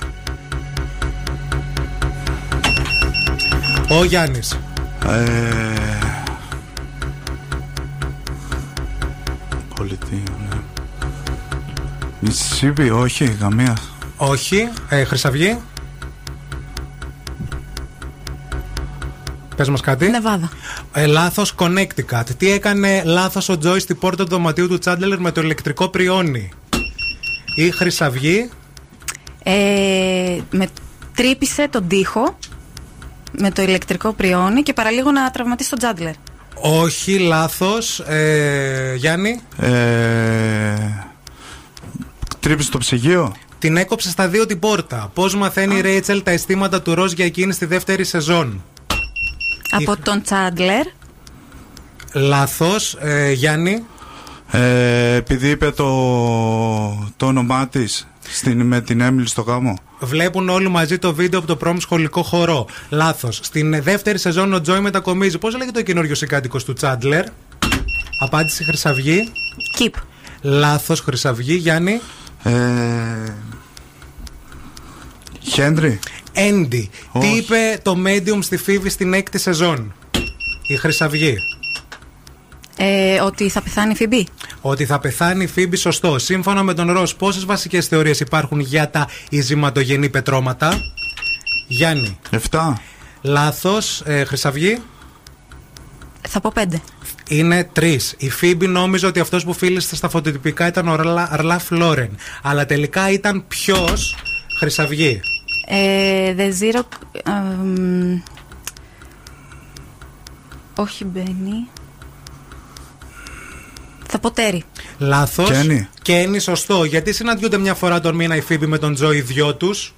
Ο Γιάννης. Ε, πολιτεία, ναι. Μississippi, όχι, καμία. Όχι. Ε, Χρυσαυγή. Πες μας κάτι. Νεβάδα. Ε, λάθος Connecticut. Τι έκανε λάθος ο Τζόι στην πόρτα του δωματίου του Τσάντλερ με το ηλεκτρικό πριόνι; Η Χρυσαυγή. Ε, με τρύπησε τον τοίχο με το ηλεκτρικό πριόνι και παραλίγο να τραυματίσει τον Τζάντλερ. Όχι, λάθος. Ε, Γιάννη. Ε, τρύπησε το ψυγείο. Την έκοψε στα δύο την πόρτα. Πώς μαθαίνει η Ρέιτσελ τα αισθήματα του Ροζ για εκείνη στη δεύτερη σεζόν; Από τον Τσάντλερ. Λάθος. Ε, Γιάννη. Ε, επειδή είπε το, το όνομά της με την Έμιλη στο γάμο. Βλέπουν όλοι μαζί το βίντεο από το πρώμη σχολικό χορό. Λάθος. Στην δεύτερη σεζόν ο Τζόι μετακομίζει. Πώς λέγεται ο καινούριο συγκάτοικο του Τσάντλερ; Απάντηση Χρυσαυγή. Κιπ. Λάθος Χρυσαυγή. Γιάννη. Ε, Χέντρι. Έντι. Τι είπε το Medium στη Φίβη στην έκτη σεζόν; Η Χρυσαυγή. Ε, ότι θα πεθάνει η Φιμπή. Ότι θα πεθάνει η Φίμπη, σωστό. Σύμφωνα με τον Ρος, πόσες βασικές θεωρίες υπάρχουν για τα ιζηματογενή πετρώματα; Γιάννη. 7. Λάθος. Ε, Χρυσαυγή. Θα πω πέντε. Είναι τρεις. Η Φίμπη νόμιζε ότι αυτός που φίλησε στα φωτοτυπικά ήταν ο Ραλ- Ραλφ Λόρεν. Αλλά τελικά ήταν ποιος; Χρυσαυγή. Ε, δεν ξέρω. εμ, όχι Μπένι. Θα πω Τέρι. Λάθος. Κένι. Κένι, σωστό. Γιατί συναντιούνται μια φορά τον μήνα η Φίμπη με τον Τζο οι δυο τους;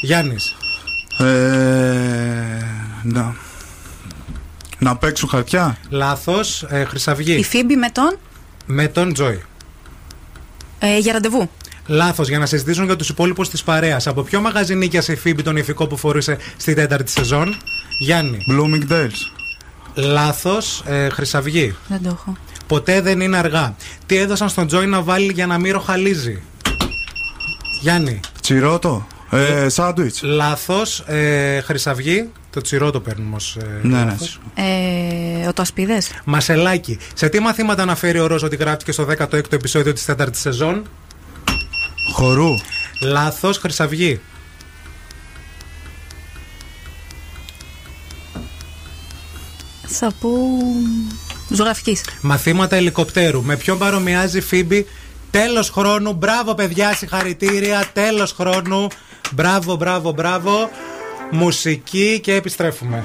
Γιάννης. Ε, να, να παίξουν χαρτιά. Λάθος. Ε, Χρυσαυγή. Η Φίμπη με τον; Με τον Τζόι. Ε, για ραντεβού. Λάθος, για να συζητήσουν για τους υπόλοιπους της παρέας. Από ποιο μαγαζί νοίκιασε η Φίμπη το νυφικό που φορούσε στη τέταρτη σεζόν; Γιάννη. Bloomingdale's. Λάθος. Ε, Χρυσαυγή. Δεν το έχω. Ποτέ δεν είναι αργά. Τι έδωσαν στον Τζόι να βάλει για να μην ροχαλίζει; Γιάννη. Τσιρότο. Ε, σάντουιτς. Λάθος. Ε, Χρυσαυγή. Το τσιρότο παίρνουμε ως, ε, Ναι, ναι. λάθος. Ε, οδοντοασπίδες. Μασελάκι. Σε τι μαθήματα αναφέρει ο Ρος ότι γράφτηκε στο 16ο επεισόδιο της τέταρτης σεζόν; Χορού. Λάθος. Χρυσαυγή. Θα πω. Ζωγραφικής. Μαθήματα ελικοπτέρου. Με ποιον παρομοιάζει η Φίμπη; Τέλος χρόνου. Μπράβο, παιδιά, συγχαρητήρια. Τέλος χρόνου. Μπράβο, μπράβο, μπράβο. Μουσική και επιστρέφουμε.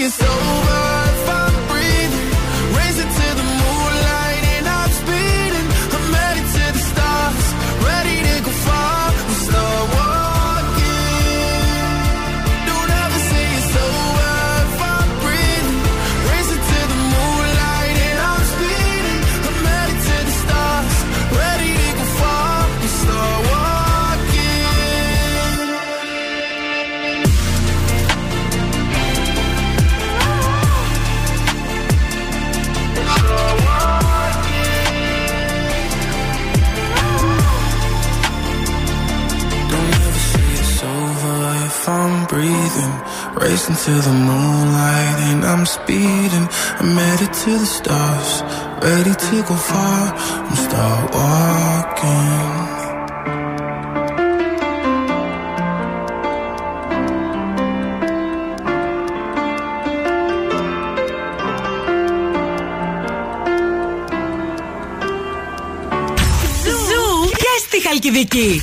it's over Racing to the moonlight and I'm speeding. I'm headed to the stars, ready to go far. I'm start walking. Ζου και στη Χαλκιδική.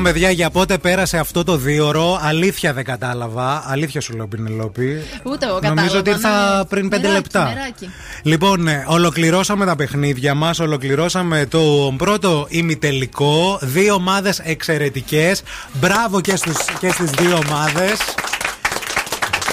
Λοιπόν, παιδιά, για πότε πέρασε αυτό το δίωρο, αλήθεια δεν κατάλαβα. Αλήθεια σου λέω, Πινελόπη. Ούτε εγώ κατάλαβα. Νομίζω ότι ήρθα ναι. πριν πέντε Νεράκι, λεπτά. νεράκι. Λοιπόν, ε, ολοκληρώσαμε τα παιχνίδια μας. Ολοκληρώσαμε το πρώτο ημιτελικό. Δύο ομάδες εξαιρετικές. Μπράβο και, στους, και στις δύο ομάδες.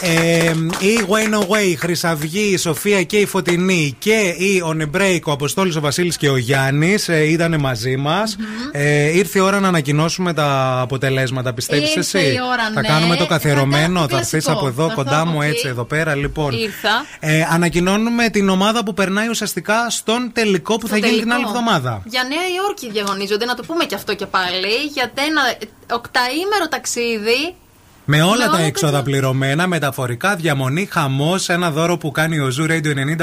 Ε, η Wayne Away, η Χρυσαυγή, η Σοφία και η Φωτεινή και η On a Break, ο Αποστόλης, ο Βασίλης και ο Γιάννης ε, ήταν μαζί μας. Ε, ήρθε η ώρα να ανακοινώσουμε τα αποτελέσματα, πιστεύεις Ήρθε εσύ; η ώρα, θα ναι. κάνουμε το καθιερωμένο, Μετά θα έρθεις κλασικό. από εδώ Θα κοντά έρθω μου από έτσι, εκεί. εδώ πέρα λοιπόν. Ήρθα. Ε, ανακοινώνουμε την ομάδα που περνάει ουσιαστικά στον τελικό που θα γίνει την άλλη εβδομάδα. Για Νέα Υόρκη διαγωνίζονται, να το πούμε και αυτό και πάλι. Για ένα οκταήμερο ταξίδι. Με όλα Με τα όλα έξοδα πληρωμένα, μεταφορικά, διαμονή, χαμός, ένα δώρο που κάνει ο Zoo Radio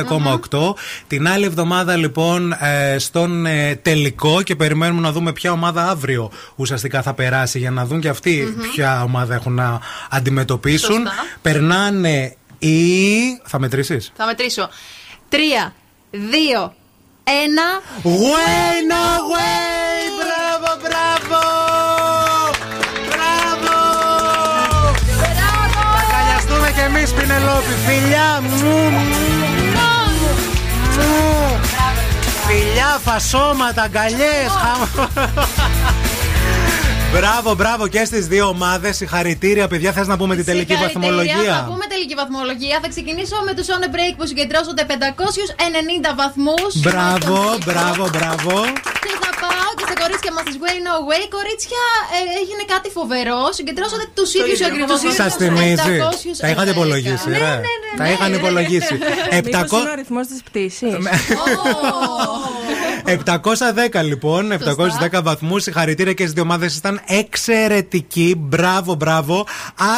90,8. Την άλλη εβδομάδα λοιπόν ε, στον ε, τελικό και περιμένουμε να δούμε ποια ομάδα αύριο ουσιαστικά θα περάσει για να δουν και αυτοι ποια ομάδα έχουν να αντιμετωπίσουν. Σωστά. Περνάνε οι. Θα μετρήσεις; Θα μετρήσω. Τρία, δύο, ένα. Wayne away! Μπράβο, μπράβο! Μπράβο! Φιλιά! Μου, μου, μου. Φιλιά, φασώματα, αγκαλιές. χαμ- Μπράβο, μπράβο και στις δύο ομάδες. Συγχαρητήρια, παιδιά. Θες να πούμε την τελική Συγχαρητήρια. Θα βαθμολογία. πούμε τελική βαθμολογία. Θα ξεκινήσω με τους On a Break που συγκεντρώσονται 590 βαθμούς. Μπράβο, μπράβο, μπράβο. Και θα πάω και στα κορίτσια μας τη Way No Way. Κορίτσια ε, έγινε κάτι φοβερό. Συγκεντρώσατε τους ίδιους ίδιο ακριβώς. Σα θυμίζει. Τα είχατε υπολογίσει, Ναι, ρε. Τα είχαν υπολογίσει. Μήπως 700 είναι ο αριθμός της πτήσης. 710 λοιπόν, 710 βαθμούς. Συγχαρητήρια και στις δύο ομάδες ήταν εξαιρετικοί. Μπράβο, μπράβο.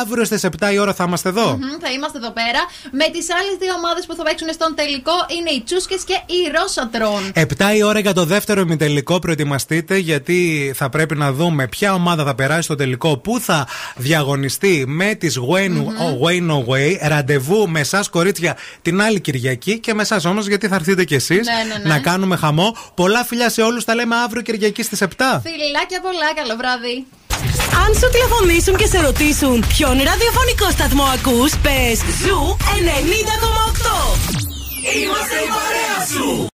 Αύριο στις 7 η ώρα θα είμαστε εδώ. Μμμ, Θα είμαστε εδώ πέρα. Με τις άλλες δύο ομάδες που θα παίξουν στον τελικό είναι οι Τσούσκες και οι Ρόσατρον. 7 η ώρα για το δεύτερο ημιτελικό. Προετοιμαστείτε γιατί θα πρέπει να δούμε ποια ομάδα θα περάσει στο τελικό, πού θα διαγωνιστεί με τις Way No Way. Ραντεβού με εσάς, κορίτσια, την άλλη Κυριακή και με εσάς όμως, γιατί θα έρθετε κι εσείς Ναι, ναι, ναι. να κάνουμε χαμό. Πολλά φιλιά σε όλους. Τα λέμε αύριο Κυριακή στις 7. Φιλάκια πολλά, καλό βράδυ. Αν σου τηλεφωνήσουν και σε ρωτήσουν ποιον ραδιοφωνικό σταθμό ακούς, πες Zoo 90,8. Είμαστε η παρέα σου!